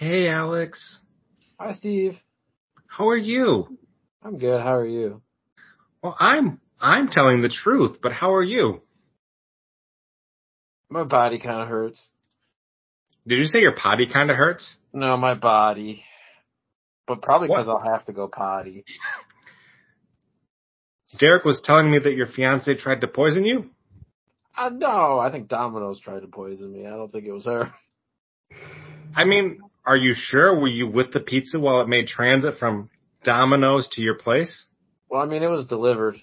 Hey, Alex. Hi, Steve. How are you? I'm good. How are you? Well, I'm I'm telling the truth, but how are you? My body kind of hurts. Did you say your potty kind of hurts? No, my body. But probably because I'll have to go potty. Derek was telling me that your fiance tried to poison you. Uh, no, I think Domino's tried to poison me. I don't think it was her. I mean, are you sure? Were you with the pizza while it made transit from Domino's to your place? Well, I mean, it was delivered.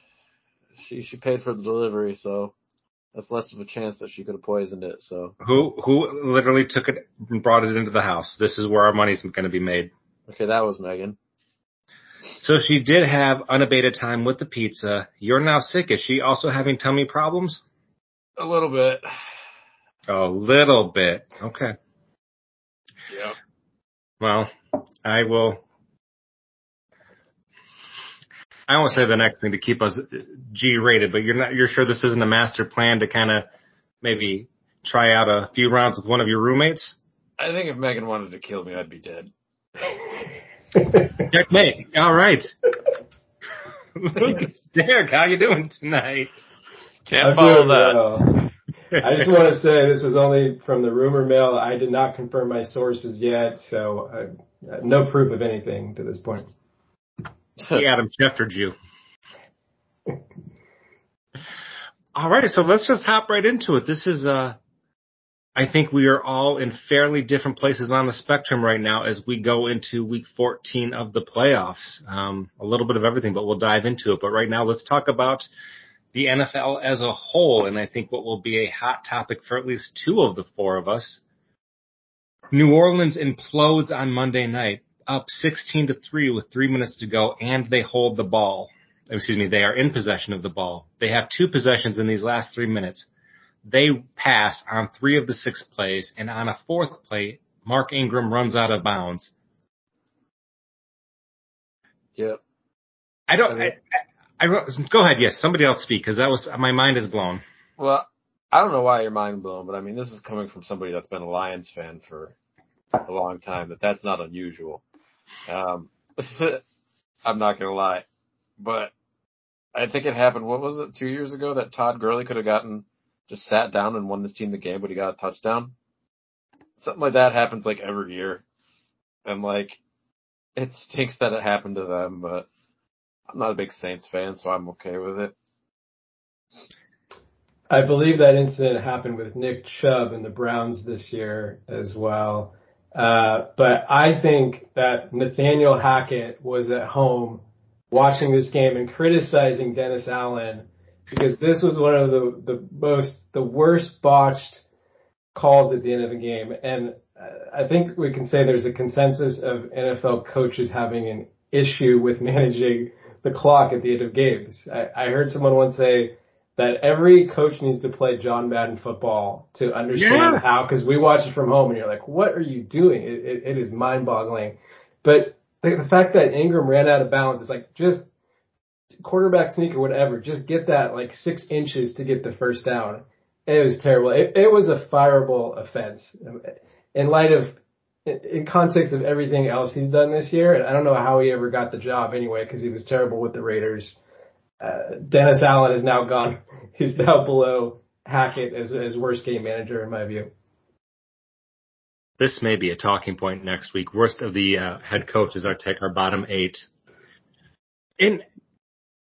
She she paid for the delivery, so that's less of a chance that she could have poisoned it. So Who who literally took it and brought it into the house? This is where our money's going to be made. okay, that was Megan. So she did have unabated time with the pizza. You're now sick. Is she also having tummy problems? A little bit. A little bit. Okay. Yeah. Well, I will. I won't say the next thing to keep us G rated, but you're not. You're sure this isn't a master plan to kind of maybe try out a few rounds with one of your roommates? I think if Megan wanted to kill me, I'd be dead. Checkmate. All right. Lucas, Derek, how you doing tonight? Can't I'm follow that. well. I just want to say this was only from the rumor mill. I did not confirm my sources yet, so uh, no proof of anything to this point. He Adam Schefter Jew. All right, so let's just hop right into it. This is uh I think we are all in fairly different places on the spectrum right now as we go into week 14 of the playoffs. Um, a little bit of everything, but we'll dive into it. But right now, let's talk about the NFL as a whole. And I think what will be a hot topic for at least two of the four of us. New Orleans implodes on Monday night, up 16 to 3 with three minutes to go, and they hold the ball. Excuse me, they are in possession of the ball. They have two possessions in these last three minutes they pass on three of the six plays, and on a fourth play, Mark Ingram runs out of bounds. Yep. I don't. I, I, I go ahead. Yes, somebody else speak because that was my mind is blown. Well, I don't know why you're mind blown, but I mean, this is coming from somebody that's been a Lions fan for a long time. That that's not unusual. Um, I'm not gonna lie, but I think it happened. What was it? Two years ago that Todd Gurley could have gotten just sat down and won this team the game, but he got a touchdown. Something like that happens like every year, and like it stinks that it happened to them, but I'm not a big Saints fan, so I'm okay with it. I believe that incident happened with Nick Chubb and the Browns this year as well. Uh, but I think that Nathaniel Hackett was at home watching this game and criticizing Dennis Allen because this was one of the, the most, the worst botched calls at the end of the game. And I think we can say there's a consensus of NFL coaches having an issue with managing the clock at the end of games. I, I heard someone once say that every coach needs to play John Madden football to understand Yeah. how, because we watch it from home and you're like, what are you doing? It, it, it is mind boggling. But the, the fact that Ingram ran out of bounds is like just quarterback sneak or whatever, just get that like six inches to get the first down. It was terrible. It, it was a fireable offense in light of, in context of everything else he's done this year. And I don't know how he ever got the job anyway, because he was terrible with the Raiders. Uh, Dennis Allen is now gone. He's now below Hackett as, as worst game manager in my view. This may be a talking point next week. Worst of the uh, head coaches are take our bottom eight. And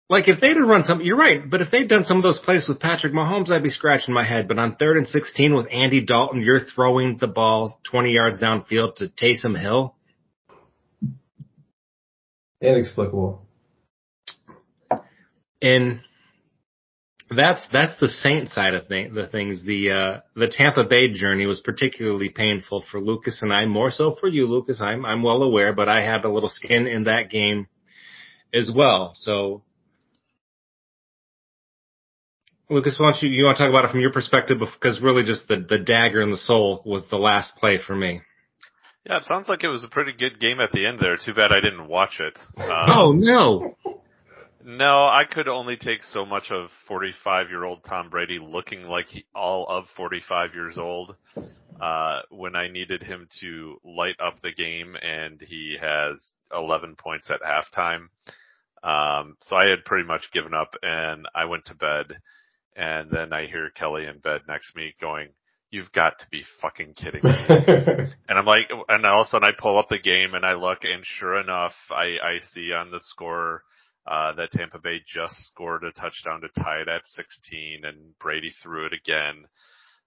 like if they'd have run some, you're right. But if they'd done some of those plays with Patrick Mahomes, I'd be scratching my head. But on third and sixteen with Andy Dalton, you're throwing the ball 20 yards downfield to Taysom Hill. Inexplicable. And that's that's the Saint side of th- the things. The uh, the Tampa Bay journey was particularly painful for Lucas and I, more so for you, Lucas. I'm I'm well aware, but I had a little skin in that game as well. So, Lucas, why don't you you want to talk about it from your perspective? Because really, just the the dagger in the soul was the last play for me. Yeah, it sounds like it was a pretty good game at the end there. Too bad I didn't watch it. Um, Oh no! No, I could only take so much of 45 year old Tom Brady looking like he all of 45 years old. uh, when I needed him to light up the game and he has 11 points at halftime. Um, so I had pretty much given up and I went to bed and then I hear Kelly in bed next to me going, you've got to be fucking kidding me. and I'm like, and all of a sudden I pull up the game and I look and sure enough, I, I see on the score, uh, that Tampa Bay just scored a touchdown to tie it at 16 and Brady threw it again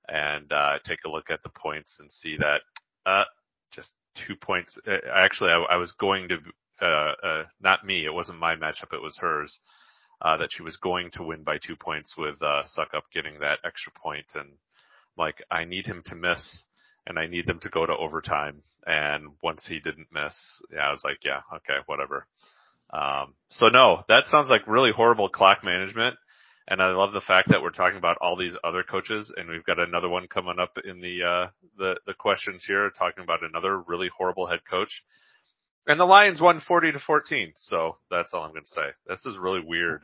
and, uh, take a look at the points and see that, uh, just two points. Uh, actually, I, I was going to, uh, uh, not me. It wasn't my matchup. It was hers. Uh, that she was going to win by two points with, uh, Succop getting that extra point and like I need him to miss and I need them to go to overtime. And once he didn't miss, yeah, I was like, yeah, okay, whatever. Um, so no, that sounds like really horrible clock management. And I love the fact that we're talking about all these other coaches and we've got another one coming up in the, uh, the, the questions here talking about another really horrible head coach. And the Lions won 40 to 14. So that's all I'm going to say. This is really weird.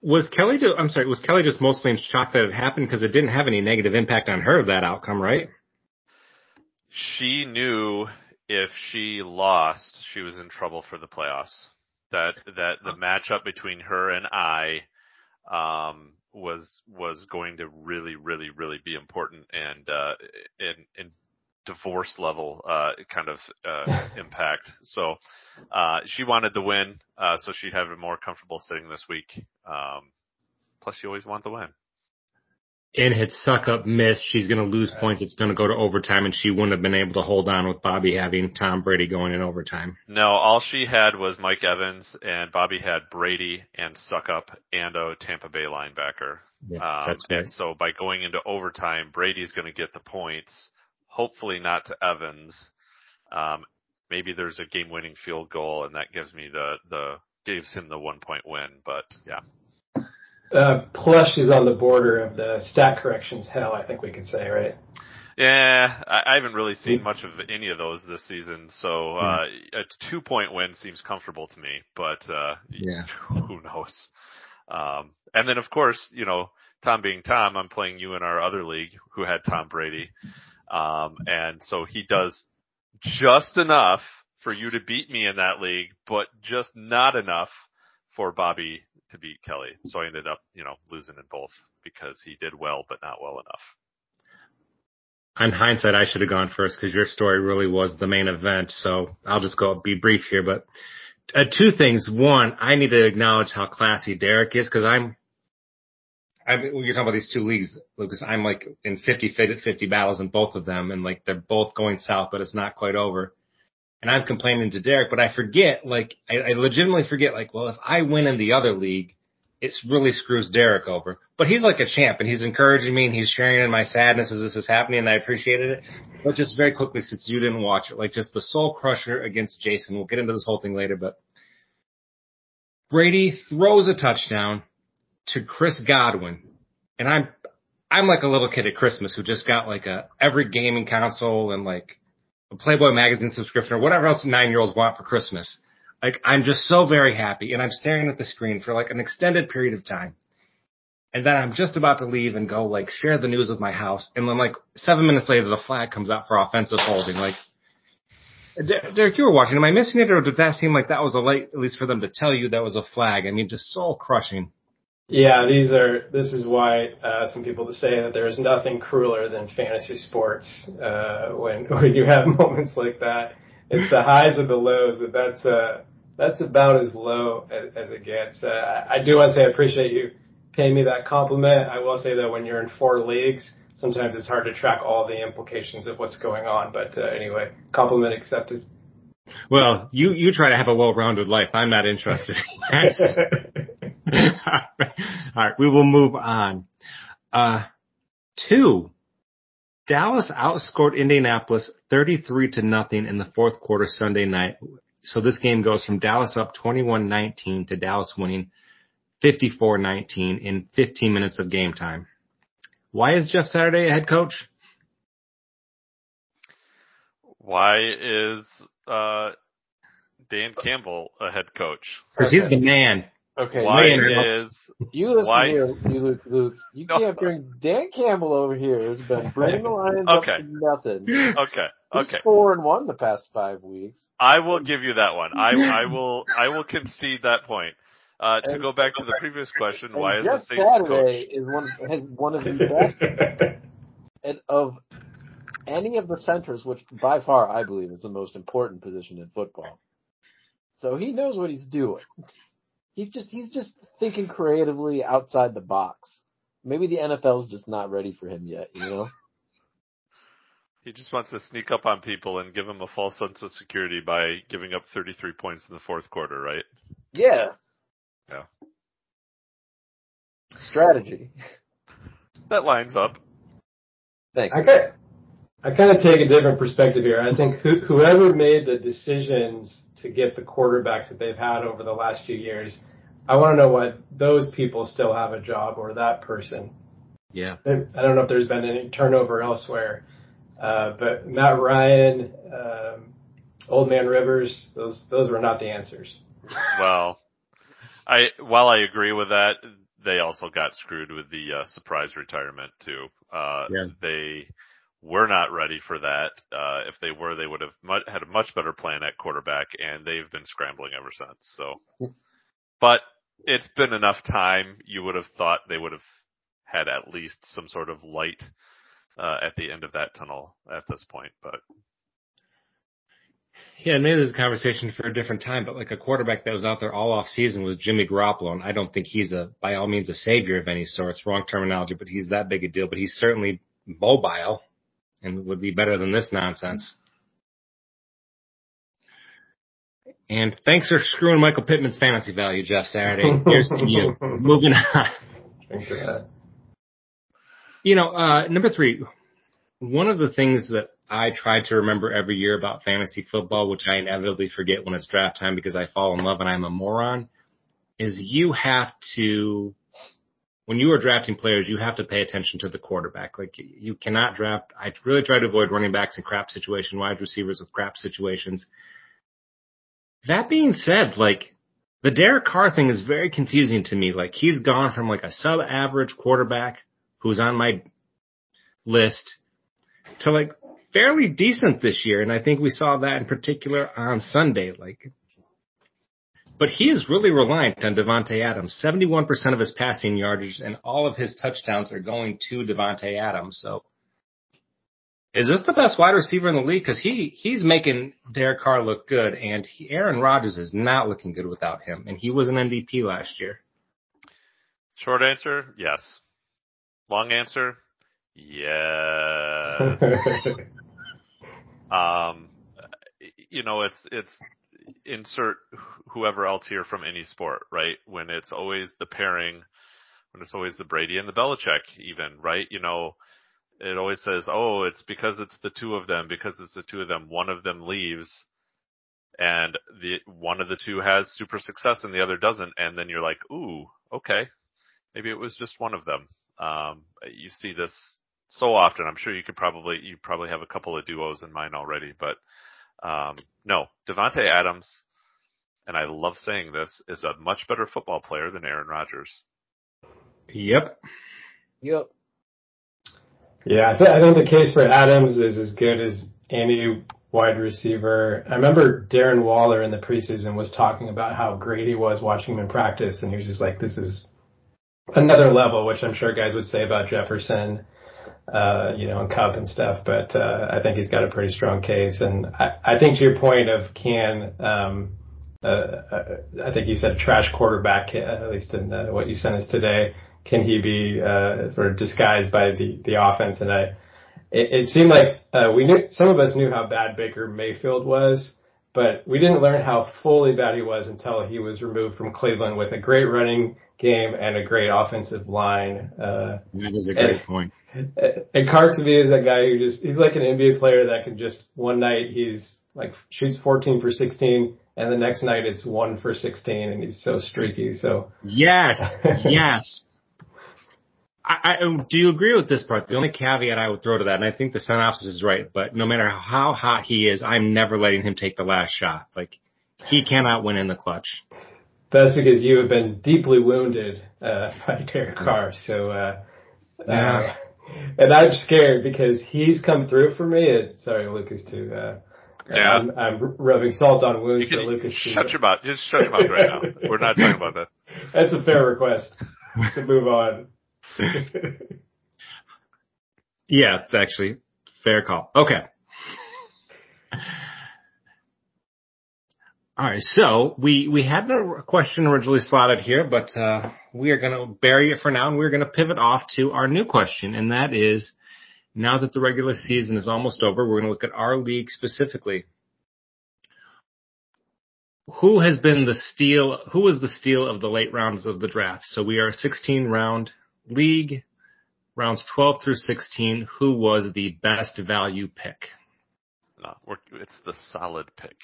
Was Kelly, to, I'm sorry, was Kelly just mostly in shock that it happened because it didn't have any negative impact on her, that outcome, right? She knew if she lost, she was in trouble for the playoffs. That, that the matchup between her and I, um, was, was going to really, really, really be important and, uh, in, in divorce level, uh, kind of, uh, impact. So, uh, she wanted to win, uh, so she'd have a more comfortable sitting this week. Um, plus you always want the win. And had Succop missed, she's going to lose points. It's going to go to overtime, and she wouldn't have been able to hold on with Bobby having Tom Brady going in overtime. No, all she had was Mike Evans, and Bobby had Brady and Succop and a Tampa Bay linebacker. Yeah, Um, that's right. and so by going into overtime, Brady's going to get the points. Hopefully not to Evans. Um, maybe there's a game-winning field goal, and that gives me the the gives him the one-point win. But yeah, uh, Plush is on the border of the stat corrections hell, I think we could say, right? yeah, I, I haven't really seen much of any of those this season. So uh, a two-point win seems comfortable to me, but uh, Yeah. who knows? Um, and then of course, you know, Tom being Tom, I'm playing you in our other league who had Tom Brady. Um, and so he does just enough for you to beat me in that league, but just not enough for Bobby to beat Kelly. So I ended up, you know, losing in both because he did well, but not well enough. On hindsight, I should have gone first because your story really was the main event. So I'll just go be brief here. But uh, two things. One, I need to acknowledge how classy Derek is because I'm. I mean, you're talking about these two leagues, Lucas, I'm like in 50, 50 battles in both of them, and like they're both going south, but it's not quite over. And I'm complaining to Derek, but I forget, like, I, I legitimately forget, like, well, if I win in the other league, it really screws Derek over. But he's like a champ and he's encouraging me and he's sharing in my sadness as this is happening and I appreciated it. But just very quickly, since you didn't watch it, like just the soul crusher against Jason. We'll get into this whole thing later, but Brady throws a touchdown to Chris Godwin. And I'm, I'm like a little kid at Christmas who just got like a every gaming console and like a Playboy magazine subscription or whatever else nine year olds want for Christmas. Like I'm just so very happy and I'm staring at the screen for like an extended period of time. And then I'm just about to leave and go like share the news with my house. And then like seven minutes later, the flag comes out for offensive holding. Like, Der- Derek, you were watching. Am I missing it or did that seem like that was a light, at least for them to tell you that was a flag? I mean, just soul crushing. Yeah, these are. This is why uh, some people say that there is nothing crueler than fantasy sports. Uh, when when you have moments like that, it's the highs and the lows. That that's uh, that's about as low as, as it gets. Uh, I I do want to say I appreciate you paying me that compliment. I will say that when you're in four leagues, sometimes it's hard to track all the implications of what's going on. But uh, anyway, compliment accepted. Well, you, you try to have a well-rounded life. I'm not interested. All right, we will move on. Uh, two, Dallas outscored Indianapolis 33 to nothing in the fourth quarter Sunday night. So this game goes from Dallas up 21-19 to Dallas winning 54-19 in 15 minutes of game time. Why is Jeff Saturday a head coach? Why is uh, Dan Campbell a head coach? Because he's the man. Okay, Why Lane, is you listen why- here, you Luke. Luke, you No. can't bring Dan Campbell over here has been bringing the Lions Okay. up to nothing. okay? He's Okay, four and one the past five weeks. I will give you that one. I I will I will concede that point. Uh, to And- go back to the previous question, why is Jeff the Saints Saturday coach? is one has one of the best and of any of the centers, which by far I believe is the most important position in football. So he knows what he's doing. He's just he's just thinking creatively outside the box. Maybe the NFL's just not ready for him yet, you know? He just wants to sneak up on people and give them a false sense of security by giving up 33 points in the fourth quarter, right? Yeah. Yeah. Strategy. That lines up. Thanks. I kind I kind of take a different perspective here. I think who, whoever made the decisions to get the quarterbacks that they've had over the last few years, I want to know what those people still have a job or that person. Yeah. I don't know if there's been any turnover elsewhere, uh, but Matt Ryan, um, Old Man Rivers, those those were not the answers. Well, I while I agree with that, they also got screwed with the uh, surprise retirement too. Uh, Yeah. They were not ready for that. Uh, if they were, they would have mu- had a much better plan at quarterback, and they've been scrambling ever since. So, but it's been enough time. You would have thought they would have had at least some sort of light uh, at the end of that tunnel at this point. But Yeah, and maybe this is a conversation for a different time, but like a quarterback that was out there all off season was Jimmy Garoppolo, and I don't think he's a, by all means, a savior of any sort. It's wrong terminology, but he's that big a deal, but he's certainly mobile and would be better than this nonsense. And thanks for screwing Michael Pittman's fantasy value, Jeff Saturday. Here's to you. Moving on. Thanks for that. You know, uh, number three, one of the things that I try to remember every year about fantasy football, which I inevitably forget when it's draft time because I fall in love and I'm a moron, is you have to, when you are drafting players, you have to pay attention to the quarterback. Like you cannot draft, I really try to avoid running backs in crap situation, wide receivers with crap situations. That being said, like the Derek Carr thing is very confusing to me. Like he's gone from like a sub average quarterback who's on my list to like fairly decent this year. And I think we saw that in particular on Sunday. Like, but he is really reliant on Davante Adams. 71% of his passing yardage and all of his touchdowns are going to Davante Adams. So is this the best wide receiver in the league? Cause he, he's making Derek Carr look good and he, Aaron Rodgers is not looking good without him. And he was an MVP last year. short answer, yes. Long answer, yes. Um, you know, it's it's insert whoever else here from any sport, right? When it's always the pairing, when it's always the Brady and the Belichick, even, right? You know, it always says, oh, it's because it's the two of them, because it's the two of them. One of them leaves, and the one of the two has super success and the other doesn't, and then you're like, ooh, okay, maybe it was just one of them. Um, you see this so often. I'm sure you could probably you probably have a couple of duos in mind already, but um, no, Davante Adams, and I love saying this, is a much better football player than Aaron Rodgers. Yep. Yep. Yeah, I, th- I think the case for Adams is as good as any wide receiver. I remember Darren Waller in the preseason was talking about how great he was watching him in practice, and he was just like, "This is another level," which I'm sure guys would say about Jefferson, you know, and Kupp and stuff. But uh, I think he's got a pretty strong case, and I, I think to your point of can. Um, uh, uh, I think you said trash quarterback, uh, at least in uh, what you sent us today. Can he be uh, sort of disguised by the the offense? And I, it, it seemed like uh, we knew some of us knew how bad Baker Mayfield was, but we didn't learn how fully bad he was until he was removed from Cleveland with a great running game and a great offensive line. Uh, That is a great point. and Carr to me is that guy who just he's like an NBA player that can just one night he's like shoots 14 for 16 and the next night it's one for 16 and he's so streaky. So Yes, yes. I, I, do you agree with this part? The only caveat I would throw to that, and I think the synopsis is right, but no matter how hot he is, I'm never letting him take the last shot. Like, he cannot win in the clutch. that's because you have been deeply wounded uh, by Derek Carr. So, uh, Yeah. uh, and I'm scared because he's come through for me. And, sorry, Lucas, to uh, Yeah. I'm, I'm rubbing salt on wounds You for can- Lucas. to- shut your mouth. Just shut your mouth right now. We're not talking about that. That's a fair request to move on. Yeah, actually fair call. Okay. All right, so we we had a question originally slotted here, but uh, we are going to bury it for now, and we're going to pivot off to our new question, and that is: now that the regular season is almost over, we're going to look at our league specifically. Who has been the steal? Who was the steal of the late rounds of the draft? So we are a 16 round league rounds 12 through 16, who was the best value pick? No, it's the solid pick.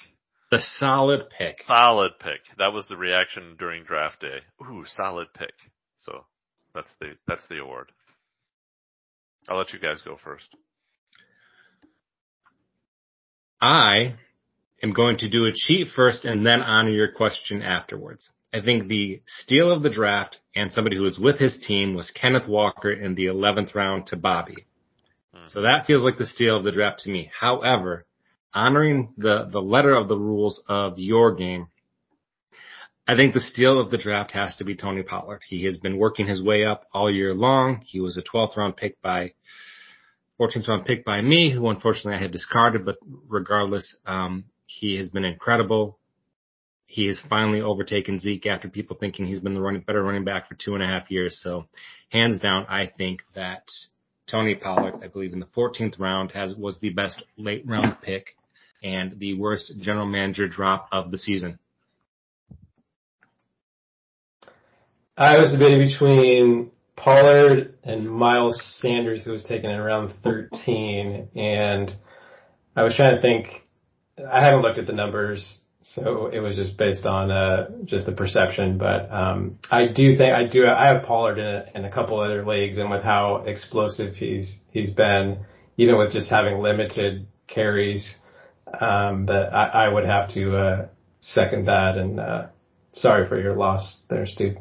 The solid pick. Solid pick. That was the reaction during draft day. Ooh, solid pick. So that's the that's the award. I'll let you guys go first. I am going to do a cheat first and then honor your question afterwards. I think the steal of the draft and somebody who was with his team was Kenneth Walker in the 11th round to Bobby. Hmm. So that feels like the steal of the draft to me. However, honoring the, the letter of the rules of your game, I think the steal of the draft has to be Tony Pollard. He has been working his way up all year long. He was a 12th round pick by 14th round pick by me, who unfortunately I had discarded, but regardless, um, he has been incredible. He has finally overtaken Zeke after people thinking he's been the running, better running back for two and a half years. So hands down, I think that Tony Pollard, I believe in the 14th round has, was the best late round pick and the worst general manager drop of the season. I was debating between Pollard and Miles Sanders, who was taken in round 13, and I was trying to think. I haven't looked at the numbers, so it was just based on uh, just the perception. But um, I do think I do. I have Pollard in a, in a couple other leagues, and with how explosive he's he's been, even with just having limited carries, um, that I, I would have to uh, second that. And uh, sorry for your loss there, Steve.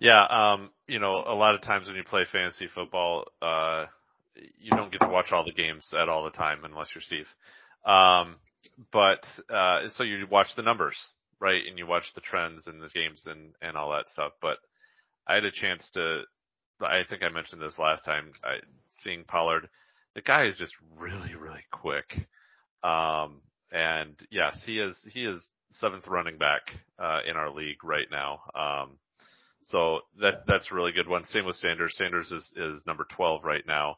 Yeah, um, you know, a lot of times when you play fantasy football, uh, you don't get to watch all the games at all the time unless you're Steve. Um, but, uh, so you watch the numbers, right? And you watch the trends and the games and, and all that stuff. But I had a chance to, I think I mentioned this last time, I, seeing Pollard, the guy is just really, really quick. Um, and yes, he is, he is seventh running back, uh, in our league right now. Um, so that that's a really good one. Same with Sanders. Sanders is is number 12 right now.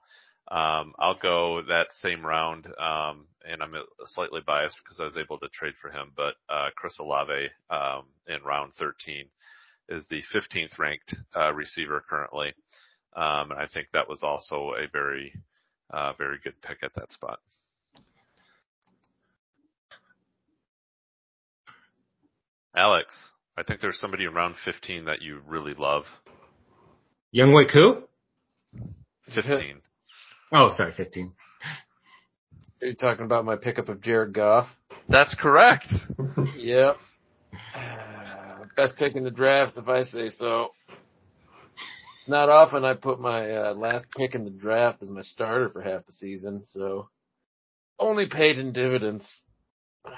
Um, I'll go that same round, um, and I'm slightly biased because I was able to trade for him. But uh, Chris Olave um, in round 13 is the 15th ranked uh, receiver currently, um, and I think that was also a very uh, very good pick at that spot. Alex, I think there's somebody in round 15 that you really love. Younghoe Koo? 15. Oh, sorry, 15. Are you talking about my pickup of Jared Goff? That's correct. Yep. Best pick in the draft, if I say so. Not often I put my uh, last pick in the draft as my starter for half the season, so only paid in dividends.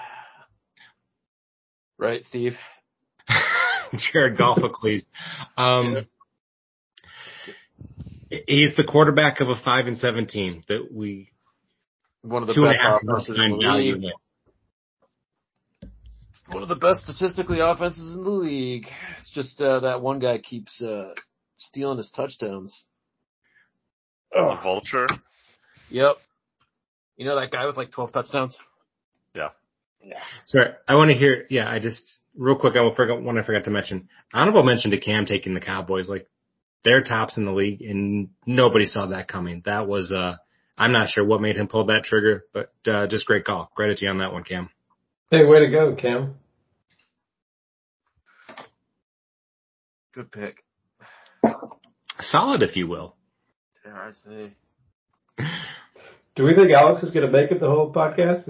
Right, Steve? Jared Goffacles. Um, he's the quarterback of a five and seven team that we One of the two and a half offenses first in the value. league. win. One of the best statistically offenses in the league. It's just uh, that one guy keeps uh, stealing his touchdowns. The vulture. Yep. You know that guy with like 12 touchdowns? Yeah. Sorry, I want to hear. Yeah, I just real quick. I will forget one I forgot to mention. Honorable mention to Cam taking the Cowboys. Like they're tops in the league, and nobody saw that coming. That was. uh I'm not sure what made him pull that trigger, but uh just great call. Credit to you on that one, Cam. Hey, way to go, Cam. Good pick. Solid, if you will. Yeah, I see. Do we think Alex is going to make it the whole podcast?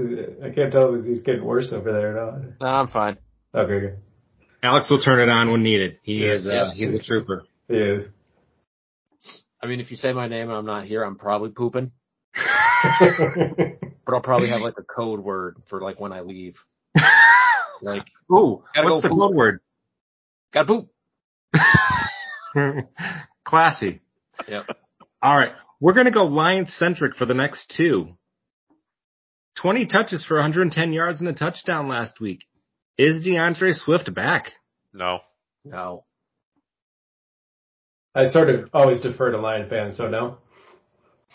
I can't tell if he's getting worse over there or not. Nah, I'm fine. Okay, good. Alex will turn it on when needed. He Yeah, is uh, yeah. he's a trooper. He is. I mean, if you say my name and I'm not here, I'm probably pooping. But I'll probably have like a code word for like when I leave. Like, Ooh, Gotta what's go the poop. code word? gotta poop. Classy. Yep. All right. We're going to go Lions centric for the next two. 20 touches for 110 yards and a touchdown last week. Is D'Andre Swift back? No. No. I sort of always defer to Lion fans, so no.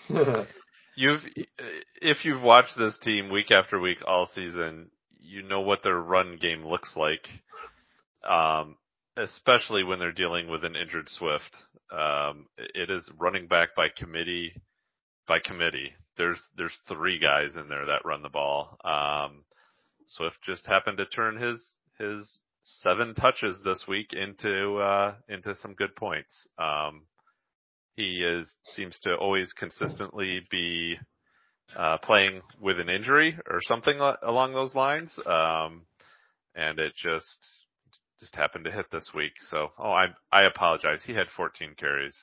You've, if you've watched this team week after week all season, you know what their run game looks like. Um, especially when they're dealing with an injured Swift. Um, it is running back by committee, by committee. There's, there's three guys in there that run the ball. Um, Swift just happened to turn his, his seven touches this week into, uh, into some good points. Um, he is, seems to always consistently be, uh, playing with an injury or something along those lines. Um, and it just, just happened to hit this week. So, oh, I, I apologize. He had 14 carries,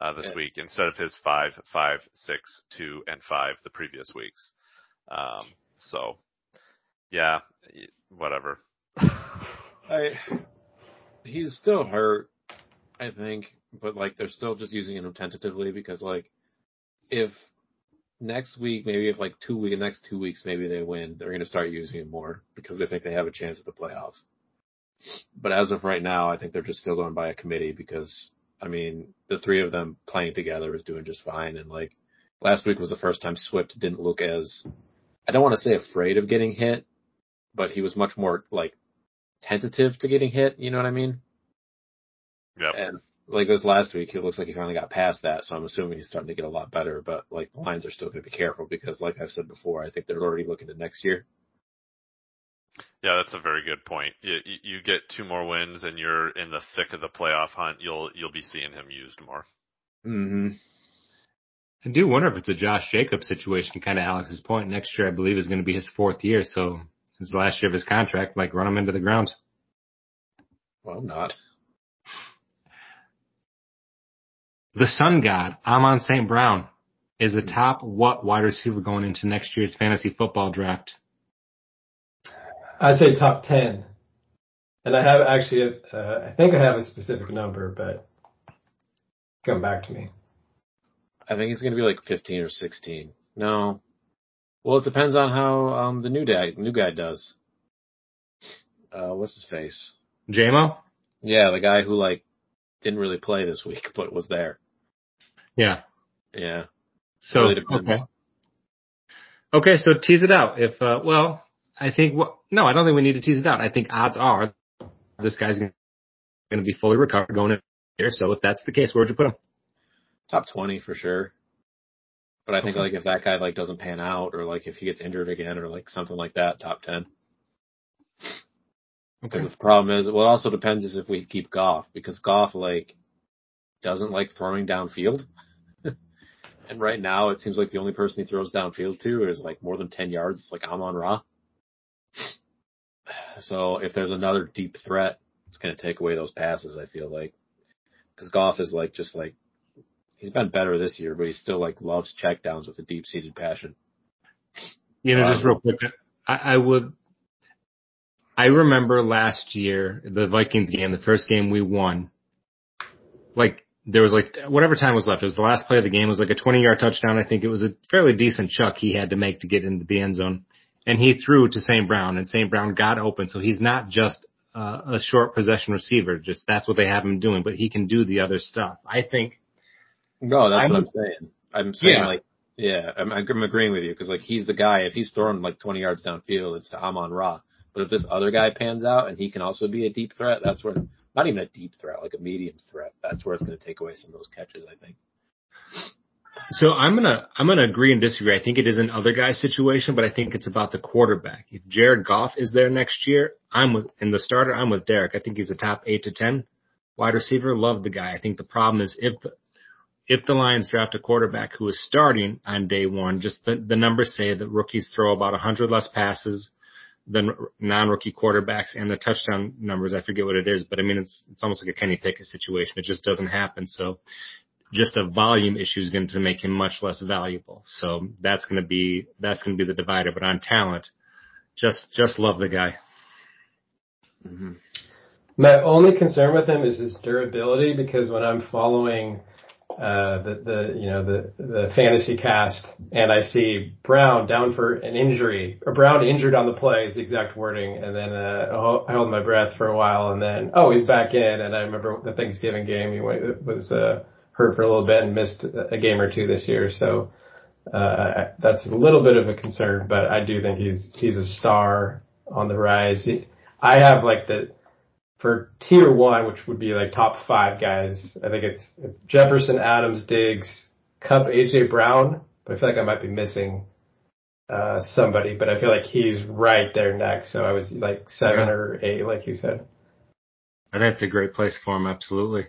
uh, this Yeah. week instead of his five, five, six, two, and five the previous weeks. Um, so yeah, whatever. I, he's still hurt, I think, but like they're still just using him tentatively because like if next week, maybe if like two week, next two weeks, maybe they win, they're to start using him more because they think they have a chance at the playoffs. But as of right now, I think they're just still going by a committee because I mean the three of them playing together is doing just fine, and like last week was the first time Swift didn't look as I don't want to say afraid of getting hit, but he was much more like tentative to getting hit. You know what I mean? Yeah. And like this last week, it looks like he finally got past that. So I'm assuming he's starting to get a lot better. But like the Lions are still going to be careful because, like I've said before, I think they're already looking to next year. Yeah, that's a very good point. You, you- you get two more wins and you're in the thick of the playoff hunt. You'll you'll be seeing him used more. Mm-hmm. I do wonder if it's a Josh Jacobs situation, kind of Alex's point. Next year, I believe, is going to be his fourth year. So it's the last year of his contract. Like, run him into the ground. Well, not. The Sun God, Amon St. Brown, is a top what wide receiver going into next year's fantasy football draft? I say top ten, and I have actually, uh, I think I have a specific number, but come back to me. I think he's going to be like 15 or 16. No. Well, it depends on how um the new guy new guy does. Uh, what's his face? JMO? Yeah, the guy who like didn't really play this week but was there. Yeah. Yeah. So, Really okay. Okay, so tease it out. If, uh, well, I think, well, no, I don't think we need to tease it out. I think odds are this guy's going to be fully recovered going in here. So if that's the case, where'd you put him? top 20 for sure. But I think Okay. like if that guy like doesn't pan out or like if he gets injured again or like something like that, top 10. Because Okay. the problem is, well, it also depends is if we keep Goff because Goff like doesn't like throwing downfield. and right now it seems like the only person he throws downfield to is like more than 10 yards. It's like Amon Ra. So if there's another deep threat, it's going to take away those passes, I feel like. Because Goff is like just like he's been better this year, but he still like loves checkdowns with a deep seated passion. You know, Um, just real quick, I, I would, I remember last year, the Vikings game, the first game we won, like, there was like, whatever time was left, it was the last play of the game, it was like a 20 yard touchdown. I think it was a fairly decent chuck he had to make to get into the end zone. And he threw to St. Brown and St. Brown got open. So he's not just uh, a short possession receiver, just that's what they have him doing, but he can do the other stuff. I think, No, that's I'm- what I'm saying. I'm saying Yeah. like, yeah, I'm, I'm agreeing with you because like he's the guy. If he's throwing like 20 yards downfield, it's to Amon Ra. But if this other guy pans out and he can also be a deep threat, that's where not even a deep threat, like a medium threat. That's where it's going to take away some of those catches. I think. So I'm gonna I'm gonna agree and disagree. I think it is an other guy situation, but I think it's about the quarterback. If Jared Goff is there next year, I'm with in the starter. I'm with Derek. I think he's a top eight to ten wide receiver. Love the guy. I think the problem is if the if the Lions draft a quarterback who is starting on day one, just the, the numbers say that rookies throw about 100 less passes than non-rookie quarterbacks and the touchdown numbers. I forget what it is, but I mean, it's, it's almost like a Kenny Pickett situation. It just doesn't happen. So just a volume issue is going to make him much less valuable. So that's going to be, that's going to be the divider. But on talent, just, just love the guy. Mm-hmm. My only concern with him is his durability because when I'm following uh, the the you know the the fantasy cast, and I see Brown down for an injury, or Brown injured on the play is the exact wording, and then uh, I hold my breath for a while, and then oh he's back in, and I remember the Thanksgiving game he was uh, hurt for a little bit and missed a game or two this year, so uh, that's a little bit of a concern, but I do think he's he's a star on the rise. I have like the for tier one, which would be like top five guys, I think it's, it's Jefferson, Adams, Diggs, Kupp, AJ Brown, but I feel like I might be missing uh, somebody, but I feel like he's right there next. So I was like seven yeah. or eight, like you said. And that's a great place for him, absolutely.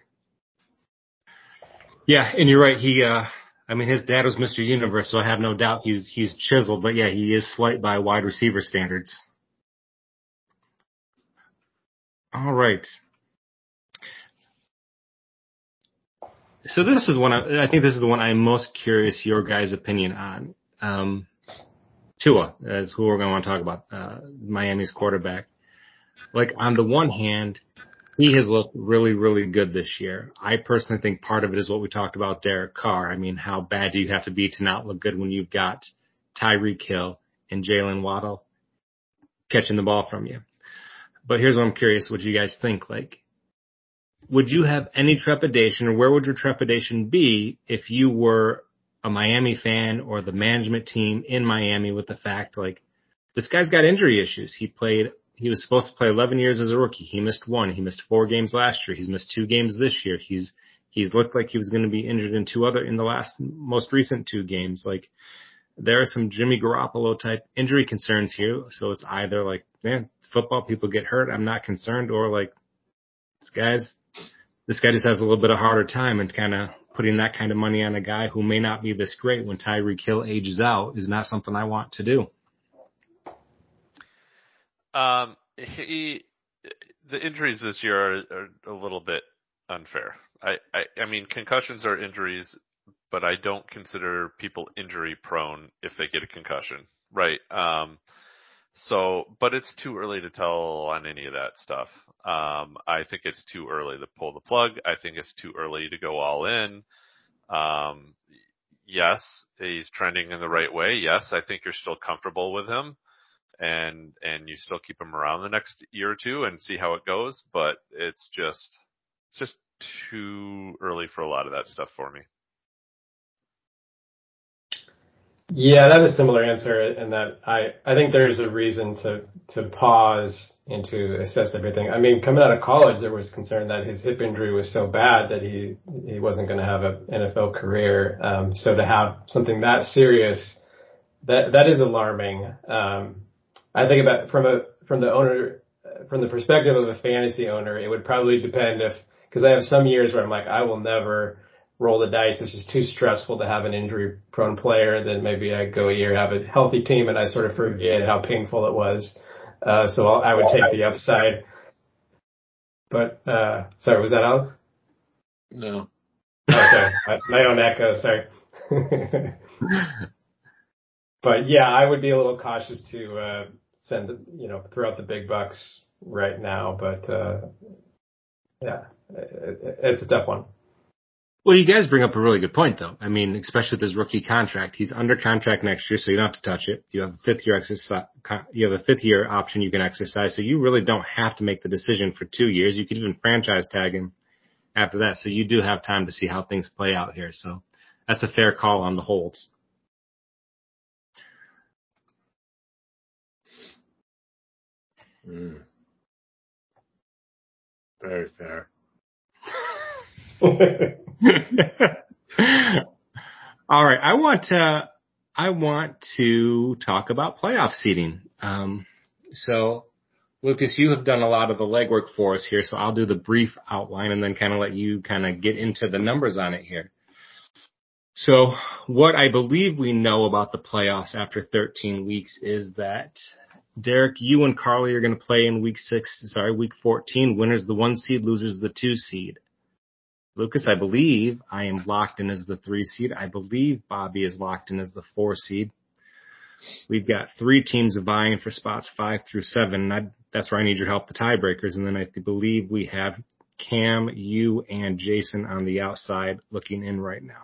Yeah, and you're right. He, uh, I mean, his dad was Mr. Universe, so I have no doubt he's he's chiseled. But yeah, he is slight by wide receiver standards. All right. So this is one I, I think this is the one I'm most curious your guys' opinion on. Um, Tua, as who we're going to want to talk about, uh, Miami's quarterback. Like on the one hand, he has looked really, really good this year. I personally think part of it is what we talked about Derek Carr. I mean, how bad do you have to be to not look good when you've got Tyreek Hill and Jaylen Waddle catching the ball from you? But here's what I'm curious, what you guys think. Like, would you have any trepidation or where would your trepidation be if you were a Miami fan or the management team in Miami with the fact like this guy's got injury issues. He played he was supposed to play 11 years as a rookie. He missed one. He missed four games last year. He's missed two games this year. He's he's looked like he was going to be injured in two other in the last most recent two games. Like there are some Jimmy Garoppolo type injury concerns here. So it's either like, man, football people get hurt. I'm not concerned or like this guy's, this guy just has a little bit of harder time and kind of putting that kind of money on a guy who may not be this great when Tyreek Hill ages out is not something I want to do. Um, he, the injuries this year are, are a little bit unfair. I, I, I mean, concussions are injuries but I don't consider people injury prone if they get a concussion, right? Um, so, but it's too early to tell on any of that stuff. Um, I think it's too early to pull the plug. I think it's too early to go all in. Um, yes, he's trending in the right way. Yes, I think you're still comfortable with him and, and you still keep him around the next year or two and see how it goes, but it's just, it's just too early for a lot of that stuff for me. Yeah, that is a similar answer in that I, I think there's a reason to, to pause and to assess everything. I mean, coming out of college, there was concern that his hip injury was so bad that he, he wasn't going to have an NFL career. Um, so to have something that serious, that, that is alarming. Um, I think about from a, from the owner, from the perspective of a fantasy owner, it would probably depend if, cause I have some years where I'm like, I will never, roll the dice. It's just too stressful to have an injury prone player. Then maybe I go a year, have a healthy team, and I sort of forget how painful it was. Uh, so I'll, I would take the upside. But, uh, sorry, was that Alex? No. Okay. My own echo, sorry. but yeah, I would be a little cautious to, uh, send, you know, throw out the big bucks right now, but, uh, yeah, it, it's a tough one. Well, you guys bring up a really good point, though. I mean, especially with his rookie contract, he's under contract next year, so you don't have to touch it. You have a fifth year exercise, you have a fifth year option you can exercise, so you really don't have to make the decision for two years. You could even franchise tag him after that, so you do have time to see how things play out here. So that's a fair call on the holds. Mm. Very fair. All right. I want to, I want to talk about playoff seeding. Um, so Lucas, you have done a lot of the legwork for us here, so I'll do the brief outline and then kind of let you kind of get into the numbers on it here. So what I believe we know about the playoffs after 13 weeks is that Derek, you and Carly are going to play in week six, sorry, week 14. Winners the one seed, losers the two seed. Lucas, I believe I am locked in as the three seed. I believe Bobby is locked in as the four seed. We've got three teams vying for spots five through seven. I, that's where I need your help, the tiebreakers. And then I believe we have Cam, you, and Jason on the outside looking in right now.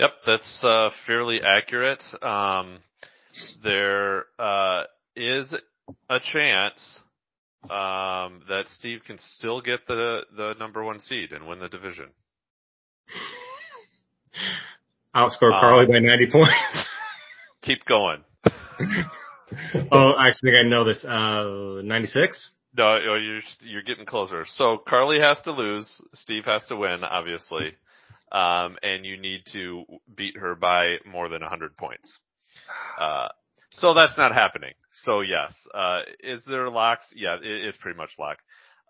Yep, that's uh, fairly accurate. Um, there uh, is a chance um, that Steve can still get the the number one seed and win the division. Outscore Carly um, by 90 points. keep going. oh, I actually, think I know this. Uh, 96? No, you're you're getting closer. So Carly has to lose. Steve has to win, obviously, um, and you need to beat her by more than 100 points. Uh, so that's not happening. So yes, uh, is there locks? Yeah, it, it's pretty much locked.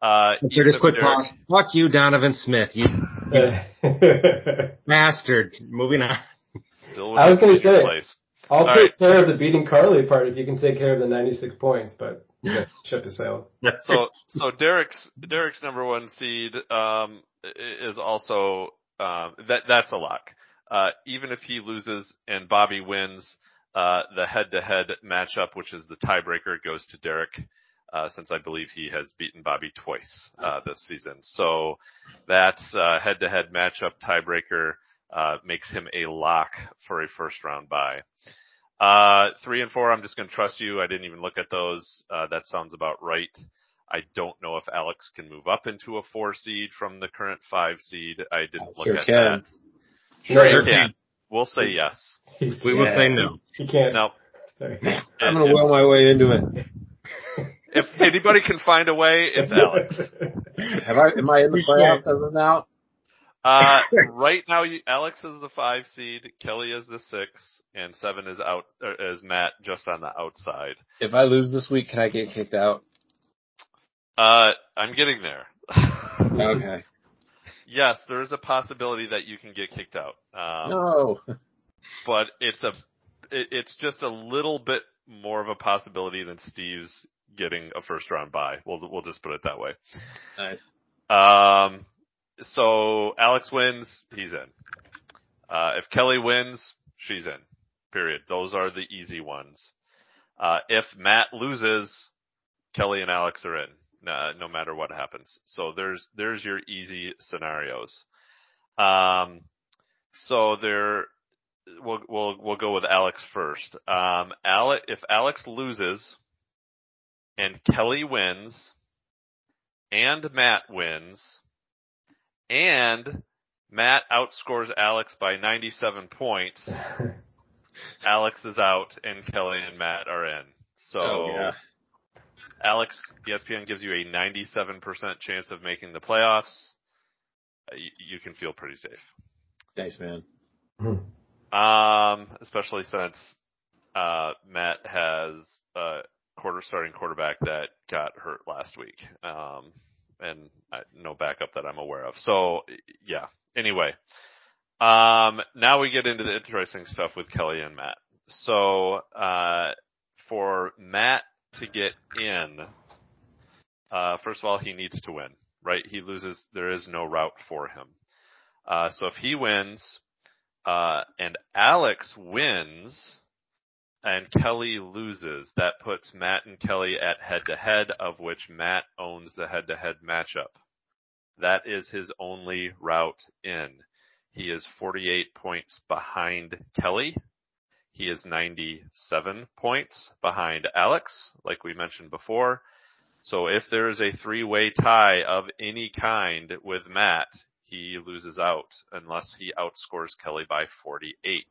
Uh, so just quick pause. Fuck you, Donovan Smith. You, you bastard. Moving on. Still I was going to say, place. I'll All take right. care of the beating Carly part if you can take care of the 96 points, but you guys ship the sail. so, so Derek's, Derek's number one seed, um, is also, um, that, that's a lock. Uh, even if he loses and Bobby wins, uh, the head-to-head matchup, which is the tiebreaker, goes to Derek, uh, since I believe he has beaten Bobby twice uh, this season. So that uh, head-to-head matchup tiebreaker uh, makes him a lock for a first-round bye. Uh, three and four, I'm just going to trust you. I didn't even look at those. that sounds about right. I don't know if Alex can move up into a four seed from the current five seed. I didn't look sure at can. that. Sure, he can. We'll say yes. We will say no. He can't. No. Sorry. I'm gonna will my way into it. If anybody can find a way, it's Alex. Have I, am I in the playoffs as of now? Uh, right now, you, Alex is the five seed, Kelly is the six, and seven is out, uh, is Matt just on the outside. If I lose this week, can I get kicked out? Uh, I'm getting there. okay. Yes, there is a possibility that you can get kicked out. Um, no. But it's a, it, it's just a little bit more of a possibility than Steve's getting a first round bye. We'll, we'll just put it that way. Nice. Um, so Alex wins, he's in. Uh, if Kelly wins, she's in. Period. Those are the easy ones. Uh, if Matt loses, Kelly and Alex are in uh, no matter what happens. So there's there's your easy scenarios. Um, so there, we'll we'll we'll go with Alex first. Um, if Alex loses, and Kelly wins, and Matt wins, and Matt outscores Alex by 97 points. Alex is out and Kelly and Matt are in. So oh, yeah. Alex, ESPN gives you a 97% chance of making the playoffs. Uh, you, you, can feel pretty safe. Thanks, man. Mm-hmm. Um, especially since uh, Matt has a quarter starting quarterback that got hurt last week, um, and no backup that I'm aware of. So yeah. Anyway, um, now we get into the interesting stuff with Kelly and Matt. So uh, for Matt to get in, uh, first of all, he needs to win, right? He loses, there is no route for him. Uh, so if he wins, uh, and Alex wins, and Kelly loses, that puts Matt and Kelly at head to head, of which Matt owns the head to head matchup. That is his only route in. He is 48 points behind Kelly. He is 97 points behind Alex, like we mentioned before. So if there is a three-way tie of any kind with Matt, he loses out unless he outscores Kelly by 48.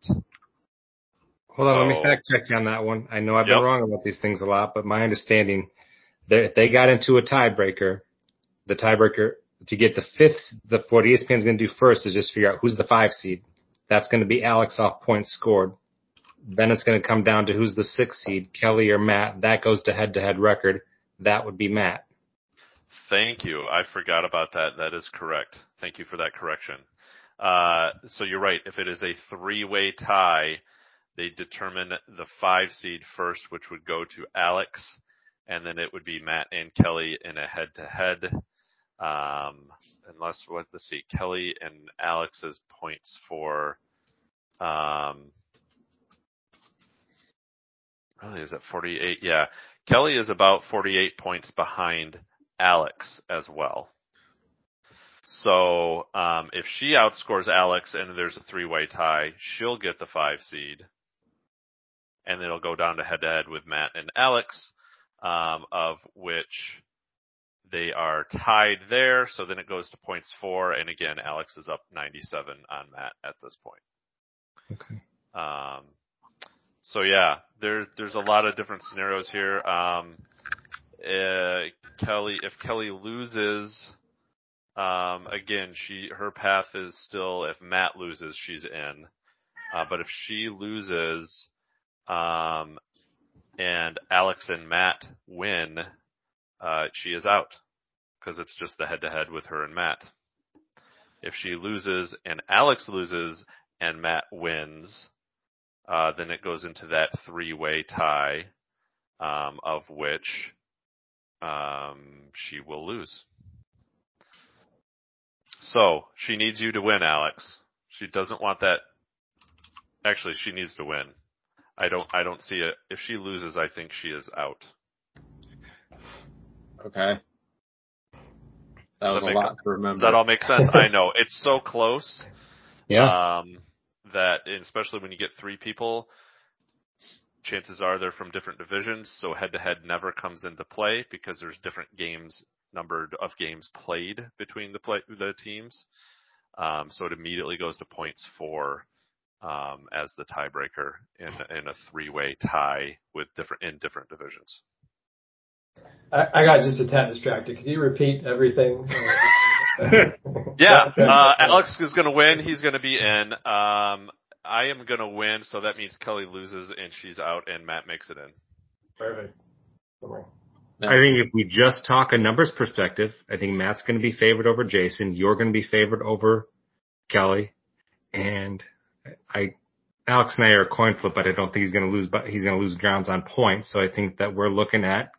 Hold on, so, let me fact check you on that one. I know I've been wrong about these things a lot, but my understanding, if they got into a tiebreaker, the tiebreaker to get the fifth, the what ESPN's going to do first is just figure out who's the five seed. That's going to be Alex off points scored. Then it's going to come down to who's the sixth seed, Kelly or Matt. That goes to head to head record. That would be Matt. Thank you. I forgot about that. That is correct. Thank you for that correction. Uh, so you're right. If it is a three way tie, they determine the five seed first, which would go to Alex, and then it would be Matt and Kelly in a head to head. Um, unless let's see, Kelly and Alex's points for, um, really is it 48? Yeah. Kelly is about 48 points behind Alex as well. So, um, if she outscores Alex and there's a three-way tie, she'll get the five seed. And it'll go down to head to head with Matt and Alex, um, of which they are tied there. So then it goes to points four. And again, Alex is up 97 on Matt at this point. Okay. Um, so yeah, there, there's a lot of different scenarios here. Um, uh, Kelly, if Kelly loses, um, again, she, her path is still, if Matt loses, she's in. Uh, but if she loses, um, and Alex and Matt win, uh, she is out. Cause it's just the head to head with her and Matt. If she loses and Alex loses and Matt wins, uh, then it goes into that three-way tie, um, of which, um, she will lose. So she needs you to win, Alex. She doesn't want that. Actually, she needs to win. I don't. I don't see it. If she loses, I think she is out. Okay. That Does was that a make- lot to remember. Does that all make sense? I know it's so close. Yeah. Um, that and especially when you get three people, chances are they're from different divisions, so head to head never comes into play because there's different games numbered of games played between the play the teams. Um, so it immediately goes to points for um, as the tiebreaker in in a three way tie with different in different divisions. I, I got just a tad distracted. Could you repeat everything? Yeah, uh, Alex is going to win. He's going to be in. Um, I am going to win, so that means Kelly loses and she's out, and Matt makes it in. Perfect. Don't I think if we just talk a numbers perspective, I think Matt's going to be favored over Jason. You're going to be favored over Kelly, and I, Alex and I are a coin flip, but I don't think he's going to lose. But he's going to lose grounds on points. So I think that we're looking at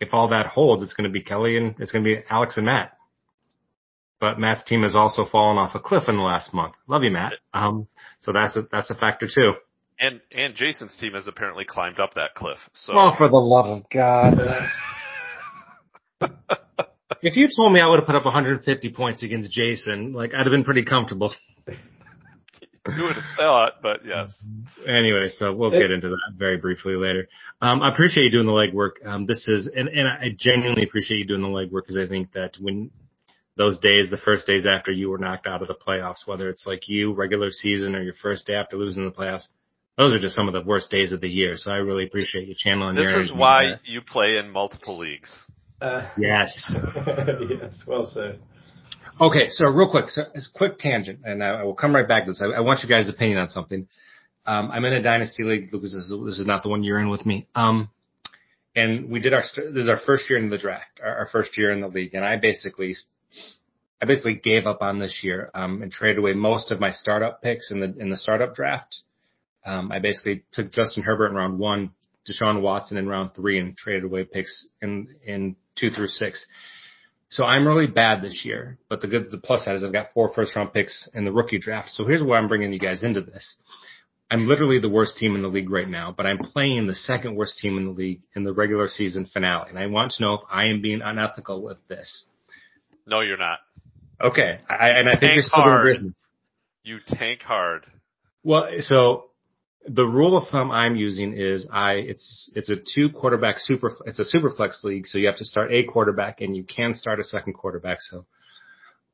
if all that holds, it's going to be Kelly and it's going to be Alex and Matt. But Matt's team has also fallen off a cliff in the last month. Love you, Matt. Um, so that's a that's a factor too. And and Jason's team has apparently climbed up that cliff. So Oh, for the love of God. if you told me I would have put up 150 points against Jason, like I'd have been pretty comfortable. you would have thought, but yes. Anyway, so we'll get into that very briefly later. Um, I appreciate you doing the legwork. Um, this is, and, and I genuinely appreciate you doing the legwork because I think that when those days, the first days after you were knocked out of the playoffs, whether it's like you, regular season, or your first day after losing the playoffs, those are just some of the worst days of the year. So I really appreciate you channeling This your is why there. you play in multiple leagues. Uh, Yes. yes, well said. Okay, so real quick, so it's a quick tangent, and I, I will come right back to this. I, I want you guys' opinion on something. Um, I'm in a dynasty league. Lucas, this is, this is not the one you're in with me. Um, and we did our this is our first year in the draft, our, our first year in the league, and I basically I basically gave up on this year um, and traded away most of my startup picks in the in the startup draft. Um, I basically took Justin Herbert in round one, Deshaun Watson in round three, and traded away picks in in two through six. So I'm really bad this year, but the good, the plus side is I've got four first round picks in the rookie draft. So here's why I'm bringing you guys into this. I'm literally the worst team in the league right now, but I'm playing the second worst team in the league in the regular season finale. And I want to know if I am being unethical with this. No, you're not. Okay. I, and I think you're still hard. You tank hard. Well, so the rule of thumb I'm using is I it's it's a two quarterback super it's a super flex league, so you have to start a quarterback and you can start a second quarterback. So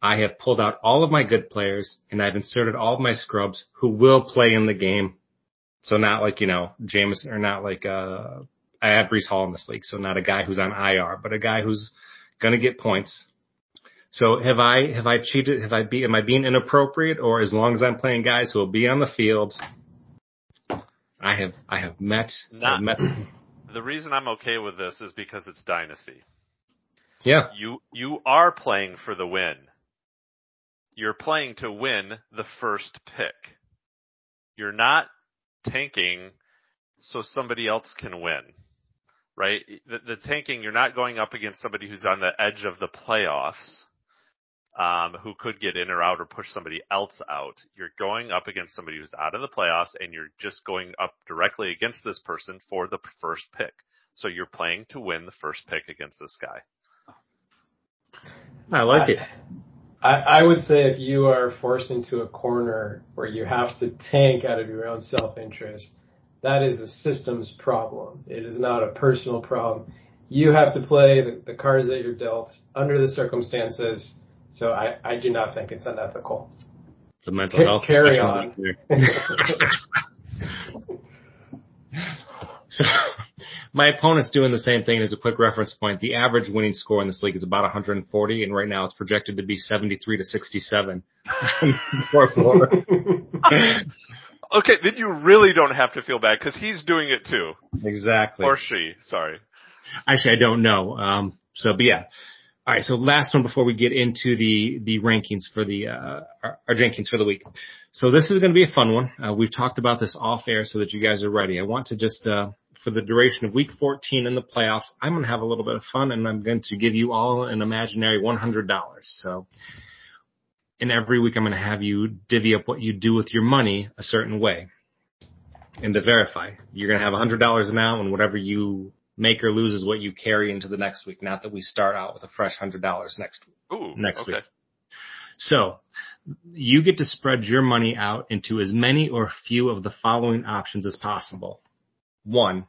I have pulled out all of my good players and I've inserted all of my scrubs who will play in the game. So not like, you know, James or not like uh I have Breece Hall in this league, so not a guy who's on IR, but a guy who's gonna get points. So have I have I cheated have I be am I being inappropriate or as long as I'm playing guys who will be on the field I have I have met Not- I've met The reason I'm okay with this is because it's dynasty. yeah You you are playing for the win. You're playing to win the first pick. You're not tanking so somebody else can win, right? The, the tanking, you're not going up against somebody who's on the edge of the playoffs, um, who could get in or out or push somebody else out. You're going up against somebody who's out of the playoffs and you're just going up directly against this person for the first pick. So you're playing to win the first pick against this guy. I like it. I, I would say if you are forced into a corner where you have to tank out of your own self-interest, that is a systems problem. It is not a personal problem. You have to play the, the cards that you're dealt under the circumstances. So I, I do not think it's unethical. It's a mental health. Carry on. so my opponent's doing the same thing as a quick reference point. The average winning score in this league is about 140, and right now it's projected to be 73 to 67. okay, then you really don't have to feel bad because he's doing it too. Exactly. Or she, sorry. Actually, I don't know. Um, so, but yeah. All right. So last one before we get into the, the rankings for the, uh, our, our rankings for the week. So this is going to be a fun one. Uh, we've talked about this off air so that you guys are ready. I want to just, uh, for the duration of week 14 in the playoffs, I'm going to have a little bit of fun and I'm going to give you all an imaginary $100. So in every week, I'm going to have you divvy up what you do with your money a certain way. And to verify, you're going to have $100 now and whatever you make or lose is what you carry into the next week. Not that we start out with a fresh $100 next, Ooh, next okay. week. So you get to spread your money out into as many or few of the following options as possible. One,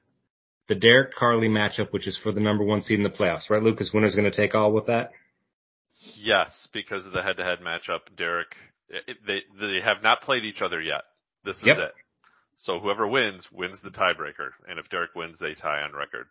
the Derek Carly matchup, which is for the number one seed in the playoffs, right? Lucas Winner's going to take all with that. Yes, because of the head-to-head matchup, Derek. It, they they have not played each other yet. This is Yep. it. So whoever wins wins the tiebreaker, and if Derek wins, they tie on record.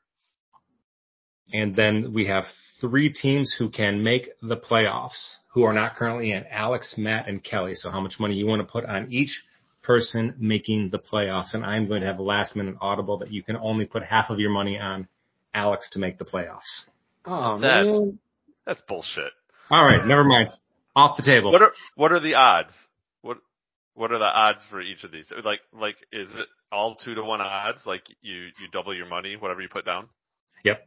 And then we have three teams who can make the playoffs who are not currently in Alex, Matt, and Kelly. So how much money you want to put on each person making the playoffs. And I'm going to have a last minute audible that you can only put half of your money on Alex to make the playoffs. Oh That's- man. That's bullshit. All right. Never mind. Off the table. What are what are the odds? What are the odds for each of these? Like like is it all two to one odds? Like you you double your money, whatever you put down. Yep.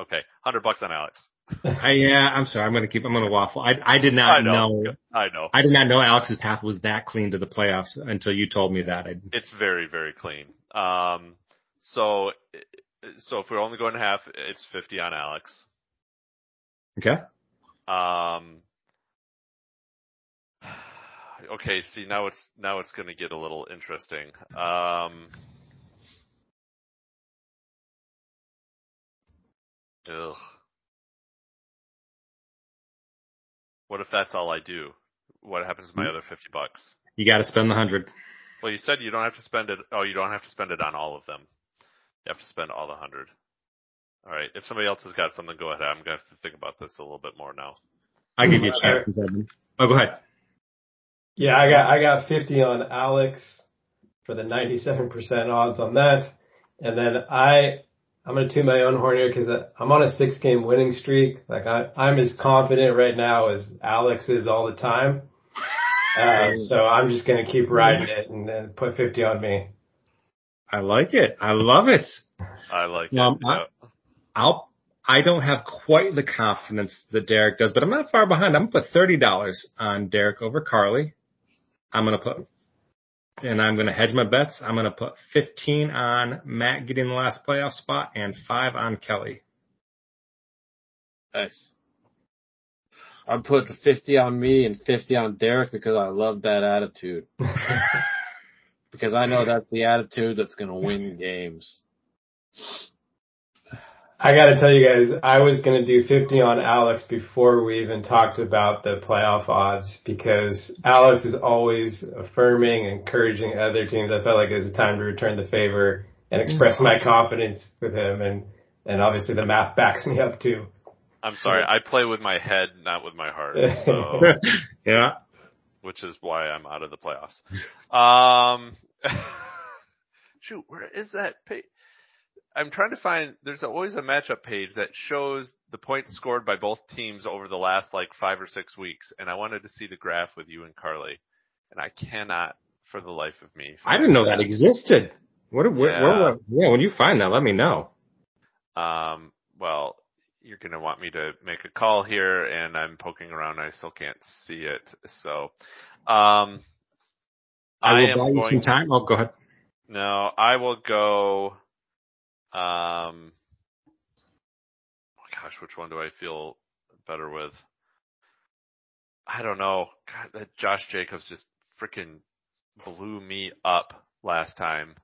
Okay, hundred bucks on Alex. I, yeah, I'm sorry. I'm going to keep, I'm going to waffle. I, I did not I know. know, I know. I did not know Alex's path was that clean to the playoffs until you told me that. I, It's very very clean. Um, so so if we're only going to half, it's fifty on Alex. okay. Um, okay, see now it's now it's going to get a little interesting. Um, ugh. What if that's all I do? What happens to my other fifty bucks? You got to spend the hundred. Well, you said you don't have to spend it. Oh, you don't have to spend it on all of them. You have to spend all the hundred. All right. If somebody else has got something, go ahead. I'm gonna have to think about this a little bit more now. I give you a chance. Evan. Oh, go ahead. Yeah, I got I got 50 on Alex for the 97% odds on that, and then I I'm gonna toot my own horn here because I'm on a six game winning streak. Like I I'm as confident right now as Alex is all the time. Uh, so I'm just gonna keep riding it and then put 50 on me. I like it. I love it. I like Um, it. I- I'll, I don't have quite the confidence that Derek does, but I'm not far behind. I'm gonna put thirty dollars on Derek over Carly. I'm gonna put, and I'm gonna hedge my bets. I'm gonna put fifteen on Matt getting the last playoff spot and five on Kelly. Nice. I'm putting 50 on me and 50 on Derek because I love that attitude. Because I know that's the attitude that's going to win games. I gotta tell you guys, I was gonna do 50 on Alex before we even talked about the playoff odds because Alex is always affirming, encouraging other teams. I felt like it was a time to return the favor and express my confidence with him and, and obviously the math backs me up too. I'm sorry. I play with my head, not with my heart. So, yeah. which is why I'm out of the playoffs. Um, shoot, where is that page? I'm trying to find. There's always a matchup page that shows the points scored by both teams over the last like five or six weeks, and I wanted to see the graph with you and Carly, and I cannot for the life of me. I didn't know that existed. What? Where, Yeah. where, where, yeah. When you find that, let me know. Um, well, you're going to want me to make a call here and I'm poking around. I still can't see it. So, um, I will am buy you some time. Oh, go ahead. no, I will go, um, gosh, which one do I feel better with? I don't know. God, that Josh Jacobs just freaking blew me up last time.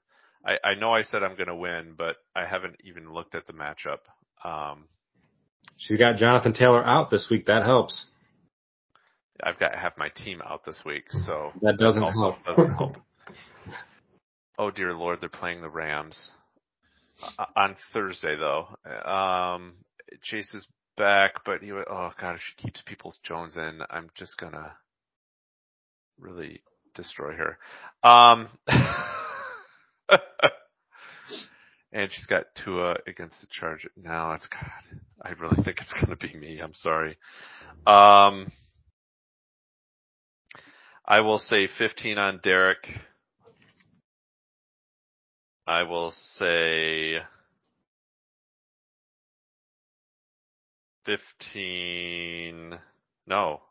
I, I know I said I'm going to win, but I haven't even looked at the matchup. Um, She's got Jonathan Taylor out this week. That helps. I've got half my team out this week, so That doesn't help. doesn't help. Oh dear lord, they're playing the Rams on Thursday though. Um, Chase is back, but he, oh god, if she keeps Peoples Jones in, I'm just gonna really destroy her. Um, and she's got Tua against the Charger. No, it's God. I really think it's gonna be me. I'm sorry. Um, I will say 15 on Derek. I will say 15. No.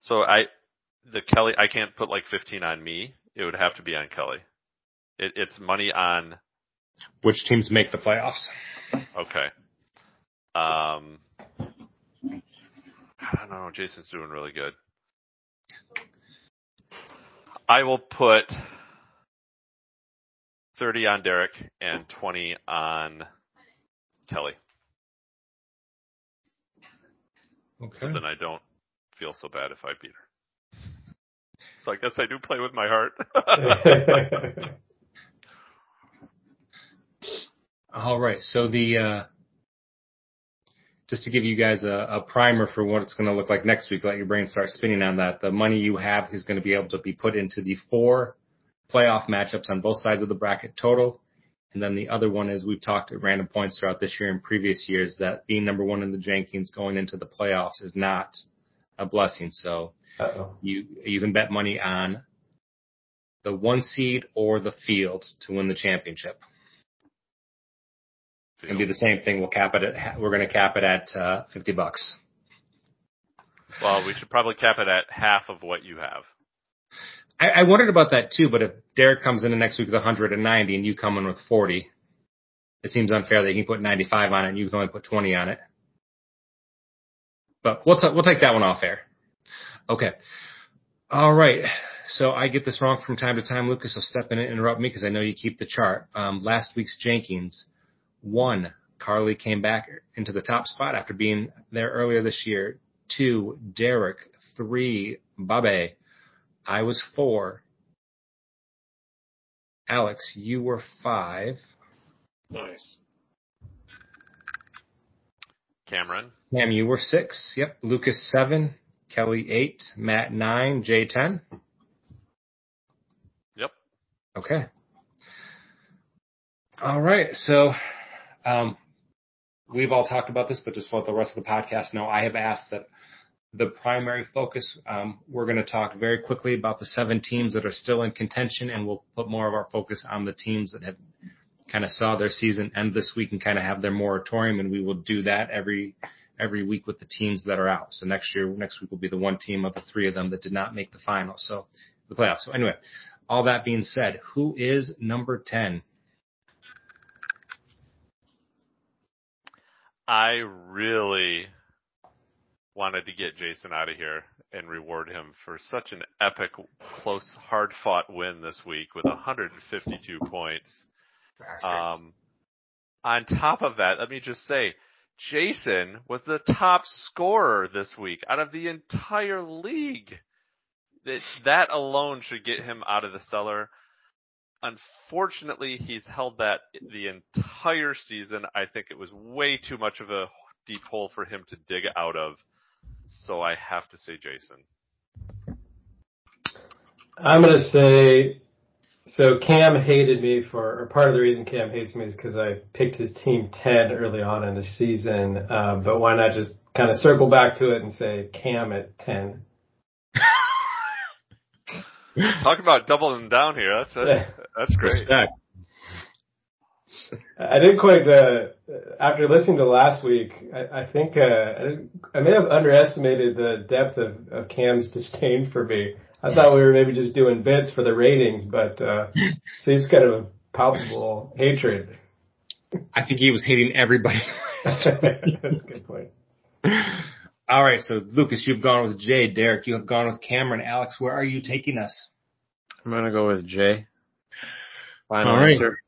So I, the Kelly, I can't put like 15 on me. It would have to be on Kelly. It, it's money on, Which teams make the playoffs? okay. Um, I don't know. Jason's doing really good. I will put 30 on Derek and 20 on Kelly. Okay. So then I don't feel so bad if I beat her. So I guess I do play with my heart. All right. So the uh, just to give you guys a, a primer for what it's going to look like next week, let your brain start spinning on that. The money you have is going to be able to be put into the four playoff matchups on both sides of the bracket total. And then the other one is we've talked at random points throughout this year and previous years that being number one in the Jenkins going into the playoffs is not a blessing. So Uh-oh. you you can bet money on the one seed or the field to win the championship. It's gonna be the same thing. We'll cap it at we're gonna cap it at uh, fifty bucks. well, we should probably cap it at half of what you have. I, I wondered about that too, but if Derek comes in the next week with 190 and you come in with 40, it seems unfair that he can put 95 on it and you can only put 20 on it. But we'll t- we'll take that one off air. Okay. All right. So I get this wrong from time to time, Lucas. So step in and interrupt me because I know you keep the chart. Um, last week's Jenkins, one, Carly came back into the top spot after being there earlier this year. Two, Derek. Three, Babe. I was four. Alex, you were five. Nice. Cameron, Cam, you were six. Yep. Lucas seven. Kelly eight. Matt nine. Jay ten. Yep. Okay. All right. So, um, we've all talked about this, but just let the rest of the podcast know, I have asked that the primary focus, um, we're going to talk very quickly about the seven teams that are still in contention, and we'll put more of our focus on the teams that have kind of saw their season end this week and kind of have their moratorium, and we will do that every every week with the teams that are out. So next year, next week will be the one team of the three of them that did not make the final. So the playoffs. So anyway, all that being said, who is number 10? I really wanted to get Jason out of here and reward him for such an epic, close, hard fought win this week with 152 points. Um, on top of that, let me just say, Jason was the top scorer this week out of the entire league. That, that alone should get him out of the cellar. Unfortunately, he's held that the entire season. I think it was way too much of a deep hole for him to dig out of. So I have to say Jason. I'm gonna say, so Cam hated me for, or part of the reason Cam hates me is because I picked his team 10 early on in the season. Uh, but why not just kind of circle back to it and say Cam at 10? Talk about doubling down here. That's a, that's great. Respect. I didn't quite. Uh, after listening to last week, I, I think uh, I, I may have underestimated the depth of, of Cam's disdain for me. I thought we were maybe just doing bits for the ratings, but uh, seems kind of a palpable hatred. I think he was hating everybody. That's a good point. All right, so Lucas, you've gone with Jay. Derek, you have gone with Cameron. Alex, where are you taking us? I'm gonna go with Jay. Final All right. answer.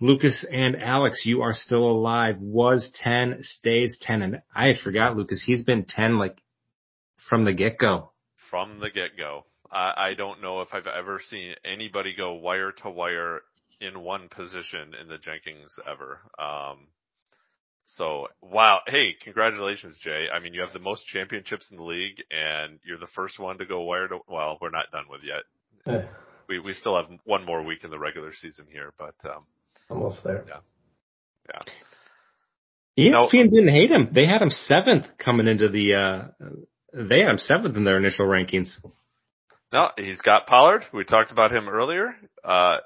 Lucas and Alex, you are still alive. Was 10, stays 10. And I had forgot, Lucas, he's been 10 like from the get go. From the get go. I, I don't know if I've ever seen anybody go wire to wire in one position in the Jenkins ever. Um, so wow. Hey, congratulations, Jay. I mean, you have the most championships in the league and you're the first one to go wire to, well, we're not done with yet. We, we still have one more week in the regular season here, but, um, Almost there. Yeah, ESPN didn't hate him. They had him seventh coming into the, uh, they had him seventh in their initial rankings. No, he's got Pollard. We talked about him earlier. Uh,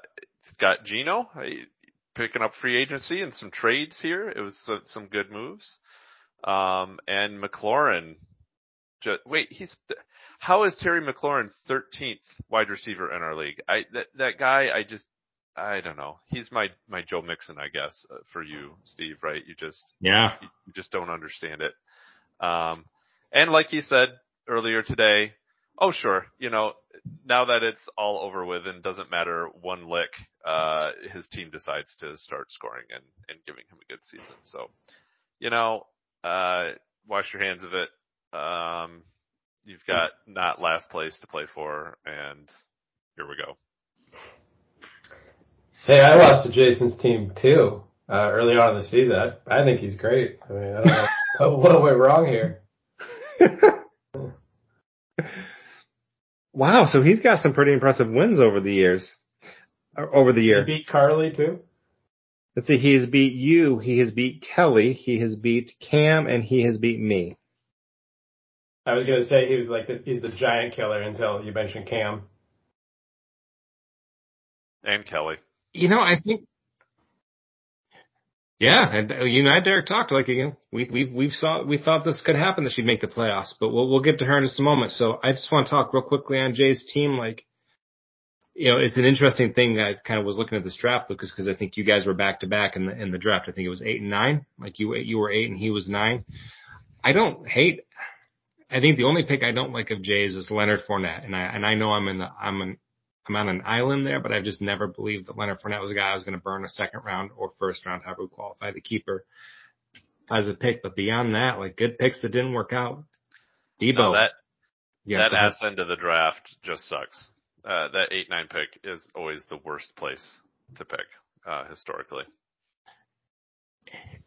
he's got Geno uh, picking up free agency and some trades here. It was some, some good moves. Um, and McLaurin. Just, wait, he's how is Terry McLaurin 13th wide receiver in our league? I that that guy. I just I don't know. He's my my Joe Mixon, I guess, uh, for you, Steve. Right? You just Yeah. you you just don't understand it. Um, and like he said earlier today, oh sure, you know, now that it's all over with and doesn't matter one lick, uh, his team decides to start scoring and, and giving him a good season. So, you know, uh, wash your hands of it. Um, you've got not last place to play for and here we go. Hey, I lost to Jason's team too uh, early on in the season. I, I think he's great. I mean, I don't know what went wrong here. Wow. So he's got some pretty impressive wins over the years. Over the He year. beat Carly too. Let's see. He has beat you. He has beat Kelly. He has beat Cam and he has beat me. I was gonna say he was like the, he's the giant killer until you mentioned Cam. And Kelly. You know, I think. Yeah, and uh, you and I, Derek, talked like again. We we we saw we thought this could happen that she'd make the playoffs, but we'll we'll get to her in just a moment. So I just want to talk real quickly on Jay's team. Like, you know, it's an interesting thing. I kind of was looking at this draft, Lucas, because I think you guys were back to back in the in the draft. I think it was eight and nine. Like you you were eight and he was nine. I don't hate. I think the only pick I don't like of Jay's is Leonard Fournette, and I and I know I'm in the I'm an I'm on an island there, but I've just never believed that Leonard Fournette was a guy I was going to burn a second round or first round, however we qualify the keeper as a pick. But beyond that, like good picks that didn't work out. Deebo, No, that yeah, that ass end of the draft just sucks. Uh, that eight nine pick is always the worst place to pick uh, historically.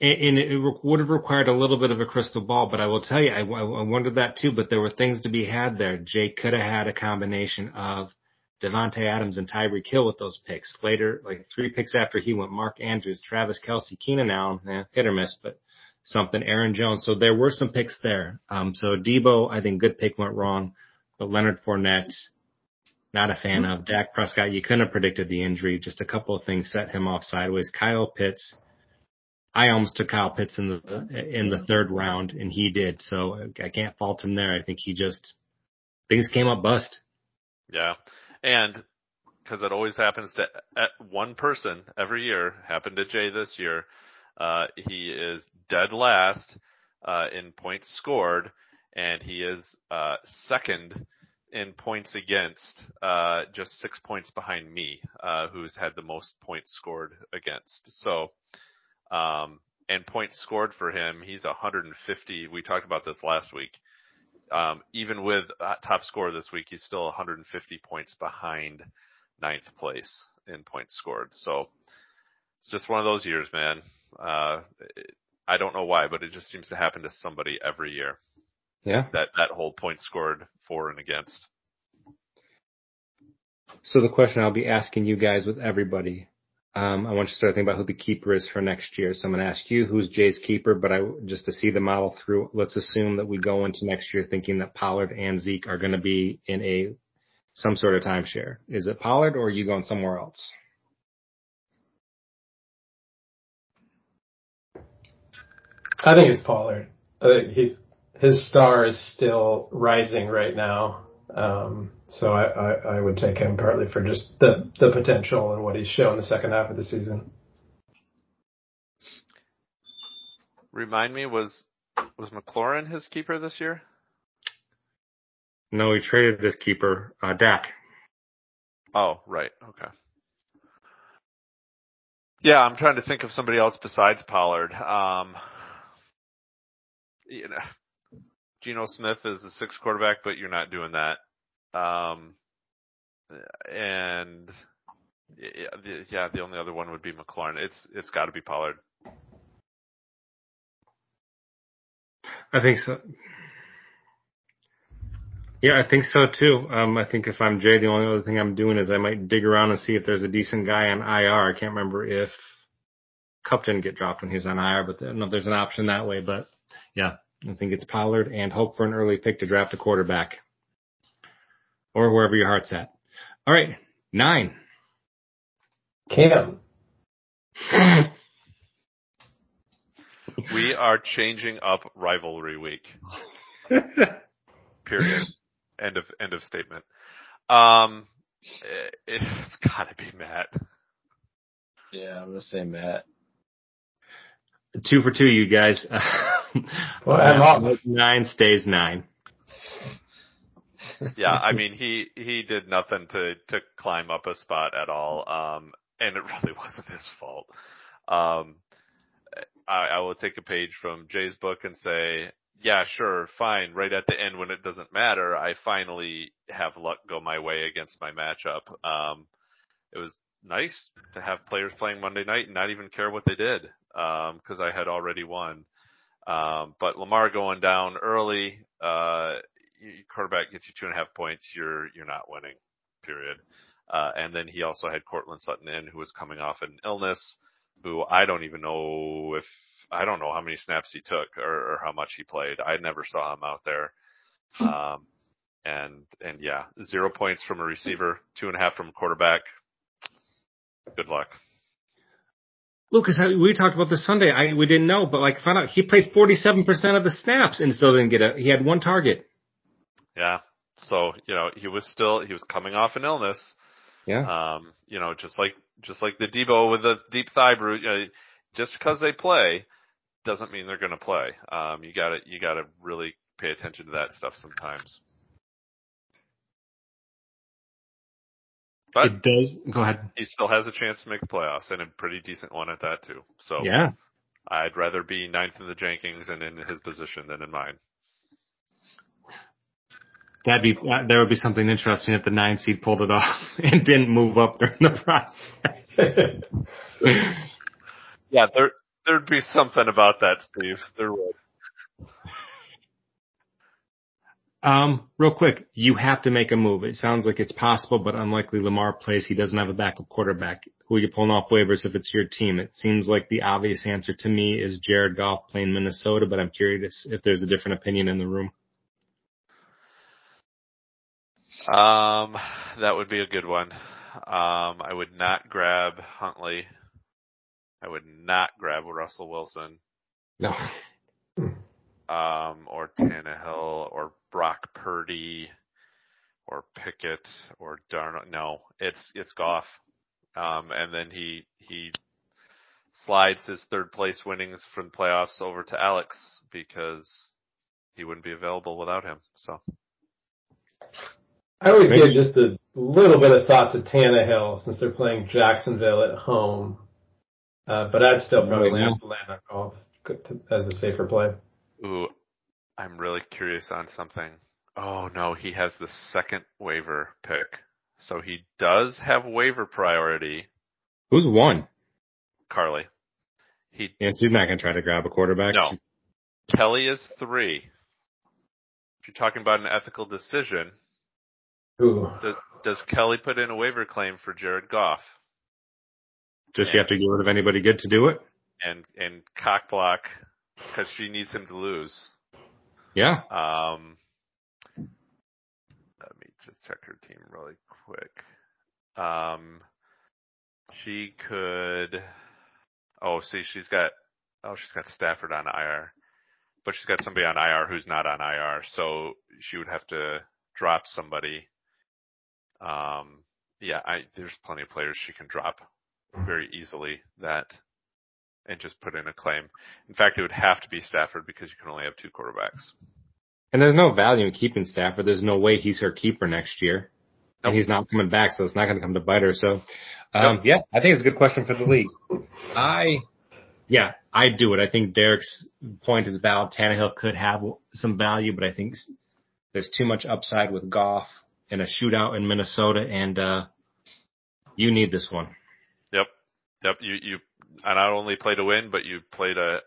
And, it would have required a little bit of a crystal ball, but I will tell you, I, I wondered that too. But there were things to be had there. Jay could have had a combination of Davante Adams and Tyreek Hill with those picks. Later, like three picks after he went, Mark Andrews, Travis Kelce, Keenan Allen, eh, hit or miss, but something. Aaron Jones. So there were some picks there. Um, so Deebo, I think good pick went wrong, but Leonard Fournette. Not a fan of Dak Prescott. You couldn't have predicted the injury. Just a couple of things set him off sideways. Kyle Pitts, I almost took Kyle Pitts in the in the third round, and he did. So I can't fault him there. I think he just things came up bust. Yeah, and because it always happens to one person every year, happened to Jay this year. Uh, he is dead last uh, in points scored, and he is uh, second in points against, uh, just six points behind me, uh, who's had the most points scored against. So, um, and points scored for him, he's 150. We talked about this last week. Um, even with uh, top score this week, he's still 150 points behind ninth place in points scored. So it's just one of those years, man. Uh, it, I don't know why, but it just seems to happen to somebody every year. Yeah. That that whole point scored for and against. So the question I'll be asking you guys with everybody, um, I want you to start thinking about who the keeper is for next year. So I'm going to ask you who's Jay's keeper, but I just to see the model through. Let's assume that we go into next year thinking that Pollard and Zeke are going to be in a some sort of timeshare. Is it Pollard or are you going somewhere else? I think it's Pollard. I think he's his star is still rising right now. Um, so I, I, I would take him partly for just the, the potential and what he's shown the second half of the season. Remind me, was was McLaurin his keeper this year? No, he traded his keeper, uh, Dak. Oh, right. Okay. Yeah, I'm trying to think of somebody else besides Pollard. Um, you know, Geno Smith is the sixth quarterback, but you're not doing that. Um, and yeah, the only other one would be McLaurin. It's it's got to be Pollard. I think so. Yeah, I think so too. Um, I think if I'm Jay, the only other thing I'm doing is I might dig around and see if there's a decent guy on IR. I can't remember if Kupp didn't get dropped when he was on IR, but no, there's an option that way. But yeah, I think it's Pollard and hope for an early pick to draft a quarterback or wherever your heart's at. All right, nine. Cam. we are changing up rivalry week. Period. End of end of statement. Um, it's got to be Matt. Yeah, I'm gonna say Matt. Two for two, you guys. well, I'm Nine stays nine. Yeah, I mean he he did nothing to to climb up a spot at all, um, and it really wasn't his fault. Um, I, I will take a page from Jay's book and say, yeah, sure, fine. Right at the end when it doesn't matter, I finally have luck go my way against my matchup. Um, it was nice to have players playing Monday night and not even care what they did, um, cause I had already won. Um, but Lamar going down early, uh, quarterback gets you two and a half points, you're, you're not winning, period. Uh, and then he also had Courtland Sutton in who was coming off an illness who I don't even know if I don't know how many snaps he took or, or how much he played. I never saw him out there. Um, and and yeah, zero points from a receiver, two and a half from a quarterback. Good luck. Lucas, we talked about this Sunday. I we didn't know, but like found out he played forty seven percent of the snaps and still didn't get a. He had one target. Yeah. So you know he was still he was coming off an illness. Yeah. Um. You know, just like just like the Deebo with the deep thigh bruise. You know, just because they play doesn't mean they're going to play. Um, you got to you got to really pay attention to that stuff sometimes. But it does. Go ahead. He still has a chance to make the playoffs, and a pretty decent one at that too. So yeah, I'd rather be ninth in the Jenkins and in his position than in mine. That'd be uh, there would be something interesting if the nine seed pulled it off and didn't move up during the process. yeah, there there'd be something about that, Steve. There would. Um, real quick, you have to make a move. It sounds like it's possible, but unlikely Lamar plays. He doesn't have a backup quarterback. Who are you pulling off waivers if it's your team? It seems like the obvious answer to me is Jared Goff playing Minnesota, but I'm curious if there's a different opinion in the room. Um, that would be a good one. Um, I would not grab Huntley. I would not grab Russell Wilson. No. Um, or Tannehill or Brock Purdy or Pickett or Darnold. No, it's, it's Goff. Um, and then he, he slides his third place winnings from playoffs over to Alex because he wouldn't be available without him. So. I would give just a little bit of thought to Tannehill since they're playing Jacksonville at home. Uh, but I'd still probably land, land on Goff as a safer play. Ooh, I'm really curious on something. Oh no, he has the second waiver pick. So he does have waiver priority. Who's one? Carly. He yeah, so he's not gonna try to grab a quarterback. No. Kelly is three. If you're talking about an ethical decision, Ooh. Does, does Kelly put in a waiver claim for Jared Goff? Does she have to get rid of anybody good to do it? And and cock block because she needs him to lose. Yeah. Um. Let me just check her team really quick. Um, she could. Oh, see, she's got. Oh, she's got Stafford on IR, but she's got somebody on IR who's not on IR, so she would have to drop somebody. Um, yeah, I there's plenty of players she can drop very easily that and just put in a claim. In fact, it would have to be Stafford because you can only have two quarterbacks. And there's no value in keeping Stafford. There's no way he's her keeper next year. Nope. And he's not coming back, so it's not going to come to bite her. So, um, yeah, I think it's a good question for the league. I, yeah, I do it. I think Derek's point is valid. Tannehill could have some value, but I think there's too much upside with Goff in a shootout in Minnesota, and uh, you need this one. Yep. Yep. You, you, not only play to win, but you play to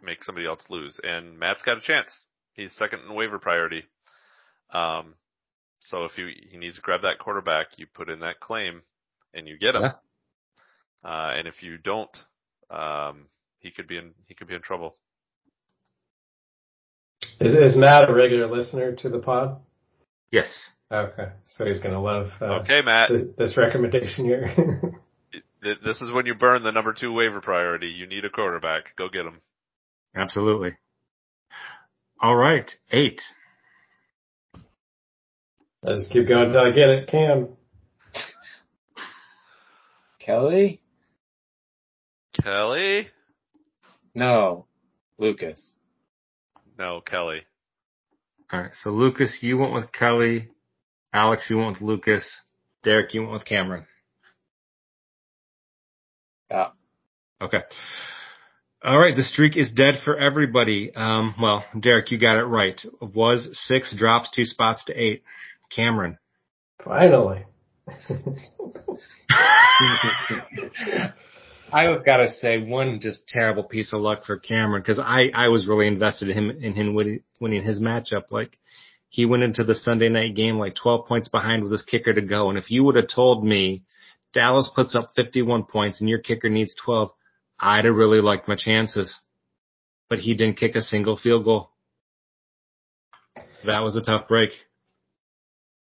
make somebody else lose. And Matt's got a chance. He's second in waiver priority. Um, so if you, he needs to grab that quarterback, you put in that claim and you get him. Yeah. Uh, and if you don't, um, he could be in, he could be in trouble. Is, is Matt a regular listener to the pod? Yes. Okay, so he's gonna love uh, Okay, Matt. this, this recommendation here. This is when you burn the number two waiver priority. You need a quarterback. Go get him. Absolutely. All right. Eight. I'll just keep going until I get it. Cam, Kelly? Kelly? No. Lucas. No, Kelly. All right. So Lucas, you went with Kelly. Alex, you went with Lucas. Derek, you went with Cameron. Yeah. Okay. All right. The streak is dead for everybody. Um, well, Derek, you got it right. Was six drops, two spots to eight. Cameron. finally. I've got to say one just terrible piece of luck for Cameron because I, I was really invested in him in him winning, winning his matchup. Like he went into the Sunday night game like 12 points behind with his kicker to go. And if you would have told me Dallas puts up 51 points and your kicker needs 12, I'd have really liked my chances. But he didn't kick a single field goal. That was a tough break.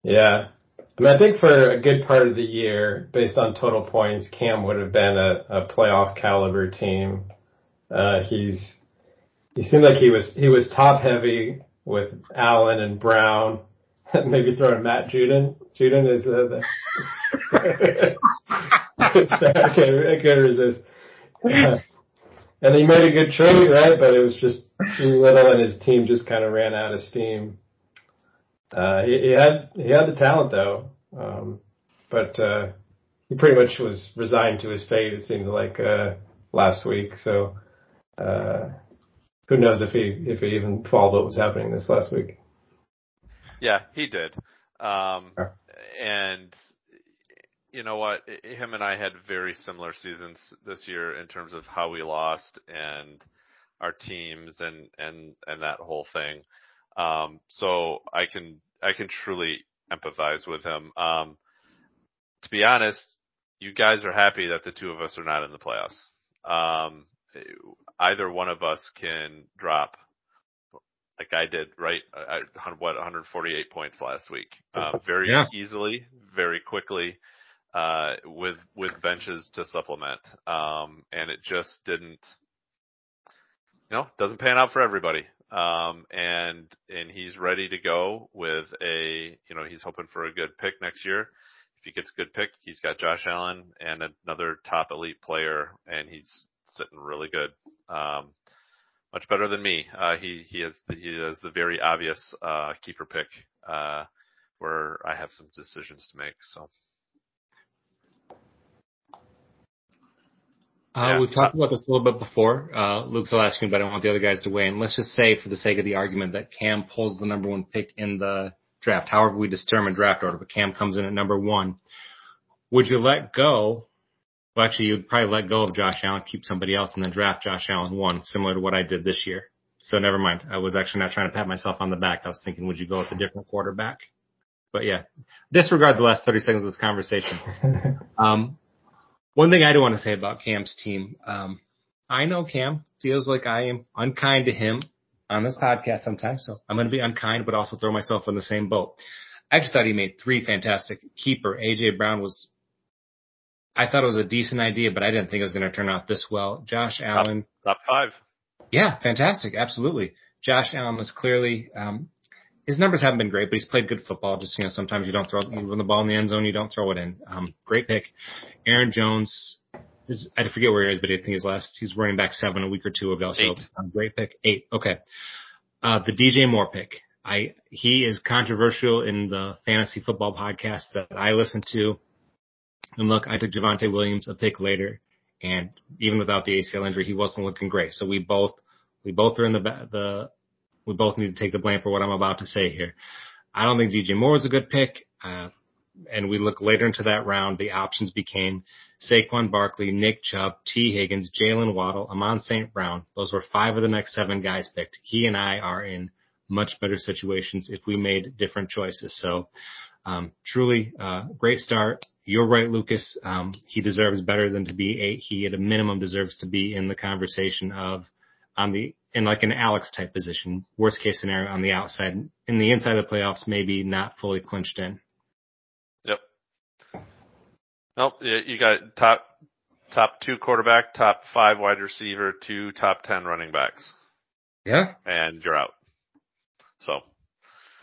Yeah. I mean, I think for a good part of the year, based on total points, Cam would have been a, a playoff caliber team. Uh, he's, he seemed like he was, he was top heavy with Allen and Brown. Maybe throwing Matt Judon. Judon is uh, the, I can't, I can't resist. And he made a good trade, right? But it was just too little and his team just kind of ran out of steam. Uh, he, he had he had the talent though, um, but uh, he pretty much was resigned to his fate. It seemed like uh, last week. So uh, who knows if he if he even followed what was happening this last week. Yeah, he did. Um, Sure. and you know what? Him and I had very similar seasons this year in terms of how we lost and our teams and, and, and that whole thing. Um, so I can, I can truly empathize with him. Um, to be honest, you guys are happy that the two of us are not in the playoffs. Um, either one of us can drop like I did, right? I, I- what 148 points last week, uh, very Yeah. easily, very quickly, uh, with with benches to supplement, um, and it just didn't, you know, doesn't pan out for everybody. Um, and and he's ready to go with a, you know, he's hoping for a good pick next year. If he gets a good pick, he's got Josh Allen and another top elite player, and he's sitting really good. Um, much better than me. Uh, he he has the, he has the very obvious uh, keeper pick uh, where I have some decisions to make. So Uh, Yeah. we've talked about this a little bit before. Uh, Luke's will ask me, but I don't want the other guys to weigh in. Let's just say, for the sake of the argument, that Cam pulls the number one pick in the draft. However, we determine draft order, but Cam comes in at number one. Would you let go? Well, actually, you'd probably let go of Josh Allen, keep somebody else, and then draft Josh Allen one, similar to what I did this year. So never mind. I was actually not trying to pat myself on the back. I was thinking, would you go with a different quarterback? But yeah, disregard the last 30 seconds of this conversation. Um, one thing I do want to say about Cam's team, um, I know Cam feels like I am unkind to him on this podcast sometimes, so I'm going to be unkind, but also throw myself in the same boat. I just thought he made three fantastic. Keeper AJ Brown was. I thought it was a decent idea, but I didn't think it was going to turn out this well. Josh Allen, Top five. yeah, fantastic, absolutely. Josh Allen was clearly. Um, his numbers haven't been great, but he's played good football. Just you know, sometimes you don't throw you run the ball in the end zone, you don't throw it in. Um, great pick. Aaron Jones is I forget where he is, but I think his last he's running back seven a week or two ago. So um, great pick. Eight. Okay. Uh, the DJ Moore pick. I he is controversial in the fantasy football podcasts that I listen to. And look, I took Javonte Williams a pick later, and even without the ACL injury, he wasn't looking great. So we both we both are in the the we both need to take the blame for what I'm about to say here. I don't think DJ Moore is a good pick. Uh, and we look later into that round, the options became Saquon Barkley, Nick Chubb, Tee Higgins, Jaylen Waddle, Amon St. Brown. Those were five of the next seven guys picked. He and I are in much better situations if we made different choices. So, um, truly, uh, great start. You're right, Lucas. Um, he deserves better than to be eight. He at a minimum deserves to be in the conversation of on the in like an Alex type position. Worst case scenario on the outside. In the inside of the playoffs, maybe not fully clinched in. Yep. Nope. You got top top two quarterback, top five wide receiver, two top ten running backs, Yeah. and you're out. So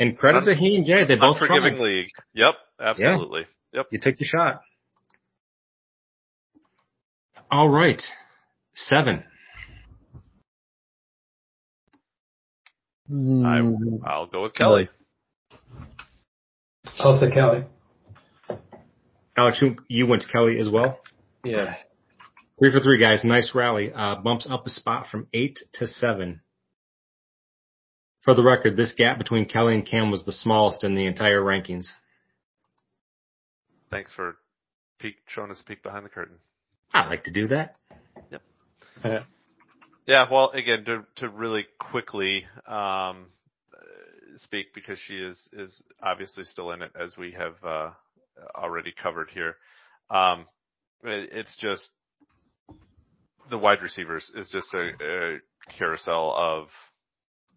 And credit to he and Jay. They both unforgiving tried. league. Yep. Absolutely. Yep. You take the shot. All right. Seven. I I'll go with Kelly. I'll say Kelly. Alex, you, you went to Kelly as well. Yeah. Three for three, guys. Nice rally. Uh, bumps up a spot from eight to seven. For the record, this gap between Kelly and Cam was the smallest in the entire rankings. Thanks for peek showing us a peek behind the curtain. I like to do that. Yep. Yeah, yeah. well, again, to to really quickly um, uh, speak because she is is obviously still in it as we have uh, already covered here. Um, it, it's just the wide receivers is just a, a carousel of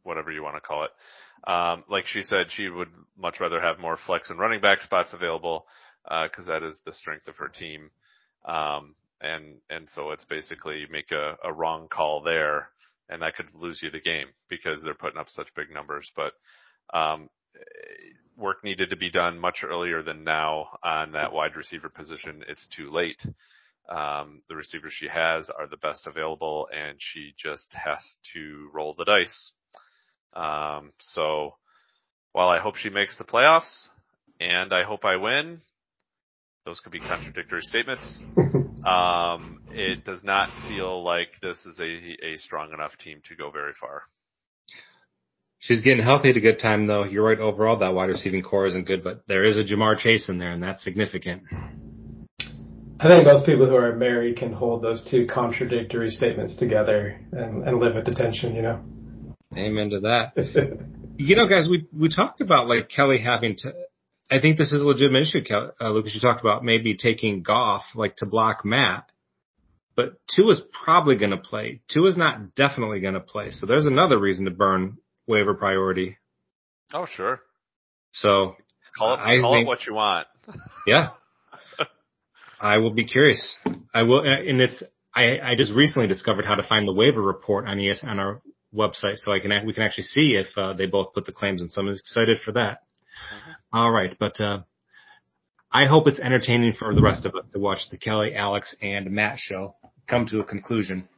whatever you want to call it. Um, like she said, she would much rather have more flex and running back spots available because that is the strength of her team. Um, and and so it's basically make a, a wrong call there, and that could lose you the game because they're putting up such big numbers. But um, work needed to be done much earlier than now on that wide receiver position. It's too late. Um, the receivers she has are the best available, and she just has to roll the dice. Um, so while I hope she makes the playoffs, and I hope I win, those could be contradictory statements. Um, it does not feel like this is a, a strong enough team to go very far. She's getting healthy at a good time, though. You're right. Overall, that wide receiving core isn't good, but there is a Ja'Marr Chase in there, and that's significant. I think most people who are married can hold those two contradictory statements together and, and live with the tension, you know. Amen to that. You know, guys, we we talked about like Kelly having to. I think this is a legitimate issue, uh, Lucas. You talked about maybe taking Goff like to block Matt, but Tua's probably going to play. Tua's not definitely going to play, so there's another reason to burn waiver priority. Oh, sure. So Call it, I call think- it what you want. yeah, I will be curious. I will, uh, and it's. I I just recently discovered how to find the waiver report on ES on our website, so I can we can actually see if uh, they both put the claims in. So I'm excited for that. All right, but uh, I hope it's entertaining for the rest of us to watch the Kelly, Alex, and Matt show come to a conclusion.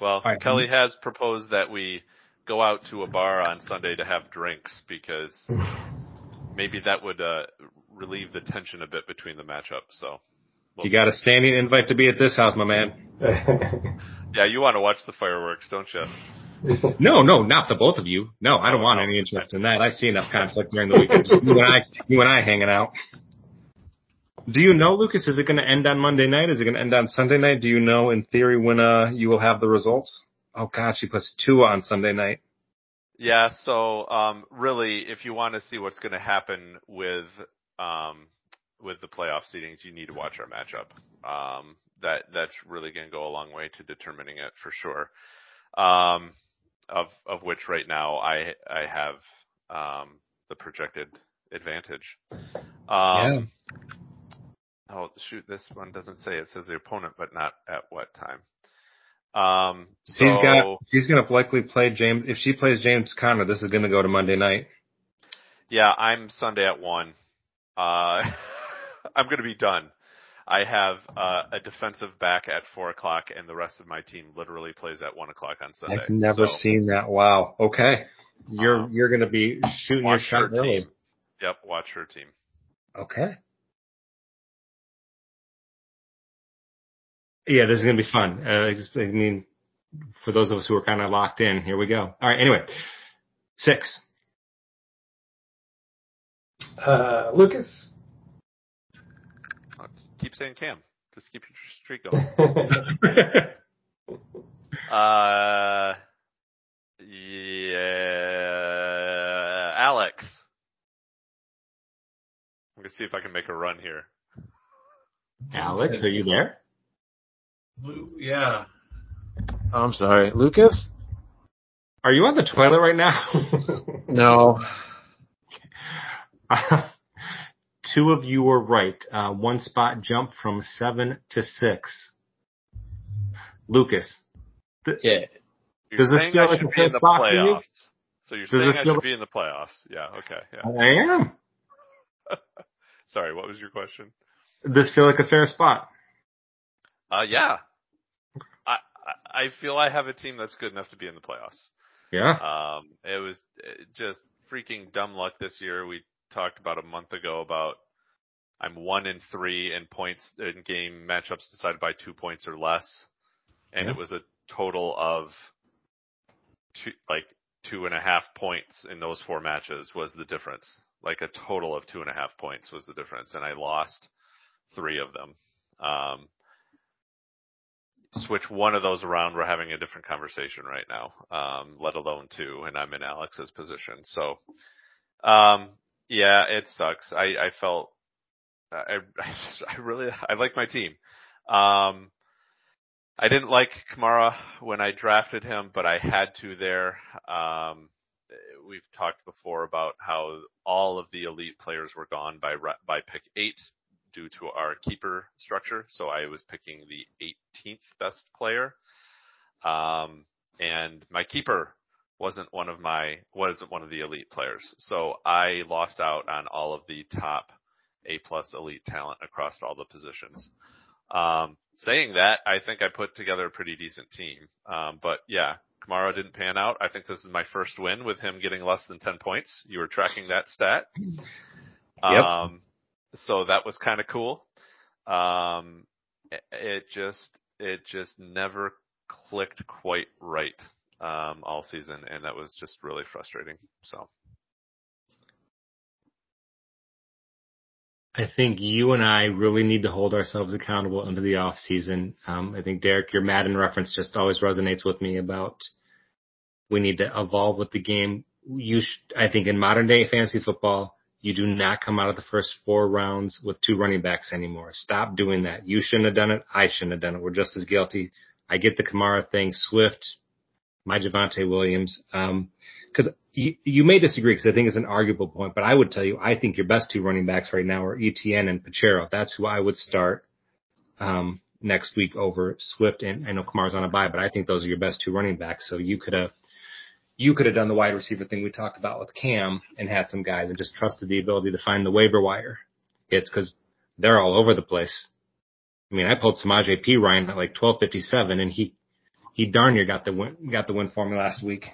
Well, right. Kelly has proposed that we go out to a bar on Sunday to have drinks because maybe that would uh, relieve the tension a bit between the matchup. So, we'll You got a standing invite to be at this house, my man. yeah, you want to watch the fireworks, don't you? No, no, not the both of you. No, I don't want any interest in that. I see enough conflict during the weekend. You and I, you and I hanging out. Do you know, Lucas? Is it going to end on Monday night? Is it going to end on Sunday night? Do you know, in theory, when uh you will have the results? Oh God, she puts two on Sunday night. Yeah, so um, really, if you want to see what's going to happen with um, with the playoff seedings, you need to watch our matchup. Um, that that's really going to go a long way to determining it for sure. Um, of of which right now I I have um, the projected advantage. Um, yeah. Oh shoot, this one doesn't say. It says the opponent, but not at what time. Um, so She's got. She's going to likely play James. If she plays James Conner, this is going to go to Monday night. yeah, I'm Sunday at one. Uh, I'm going to be done. I have uh, a defensive back at four o'clock, and the rest of my team literally plays at one o'clock on Sunday. I've never So, seen that. Wow. Okay. You're Um, you're going to be shooting your watch her shot early. team. Yep, watch her team. Okay. Yeah, this is going to be fun. Uh, I I mean, for those of us who are kind of locked in, here we go. All right. Anyway, six. Uh, Lucas. Keep saying Cam. Just keep your streak going. Uh, yeah, Alex. I'm gonna see if I can make a run here. Alex, are you there? Yeah. Oh, I'm sorry, Lucas. Are you on the toilet right now? No. Two of you were right. Uh, one spot jump from seven to six. Lucas, Yeah. You're Does this saying feel like a be fair in the spot for you? playoffs. So you're Does saying I should like- be in the playoffs. Yeah, okay, yeah. I am. Sorry, what was your question? Does this feel like a fair spot? Uh, yeah. I, I I feel I have a team that's good enough to be in the playoffs. Yeah. Um, it was uh, just freaking dumb luck this year. We talked about a month ago about I'm one in three in points in game matchups decided by two points or less, and Yeah. it was a total of two, like two and a half points in those four matches was the difference. Like a total of two and a half points was the difference, and I lost three of them. Um, switch one of those around, we're having a different conversation right now, um, let alone two, and I'm in Alex's position. So, um, yeah, it sucks. I, I felt, I, I, just, I really, I like my team. Um, I didn't like Kamara when I drafted him, but I had to there. Um, we've talked before about how all of the elite players were gone by by pick eight due to our keeper structure. So I was picking the 18th best player. Um, and my keeper wasn't one of my, wasn't one of the elite players. So I lost out on all of the top A plus elite talent across all the positions. Um, saying that, I think I put together a pretty decent team. Um, but yeah, Kamara didn't pan out. I think this is my first win with him getting less than 10 points. You were tracking that stat. Yep. Um, so that was kind of cool. Um, it, it just, it just never clicked quite right, um, all season. And that was just really frustrating. So I think you and I really need to hold ourselves accountable into the off season. Um, I think Derek, your Madden reference just always resonates with me about we need to evolve with the game. You, sh- I think in modern day fantasy football, you do not come out of the first four rounds with two running backs anymore. Stop doing that. You shouldn't have done it. I shouldn't have done it. We're just as guilty. I get the Kamara thing, Swift, my Javonte Williams. Um, cause you, you may disagree because I think it's an arguable point, but I would tell you, I think your best two running backs right now are ETN and Pacheco. That's who I would start, um, next week over Swift and I know Kamara's on a bye, but I think those are your best two running backs. So you could have, you could have done the wide receiver thing we talked about with Cam and had some guys and just trusted the ability to find the waiver wire hits because they're all over the place. I mean, I pulled Samaje Perine at like 1257 and he, he darn near got the win, got the win for me last week.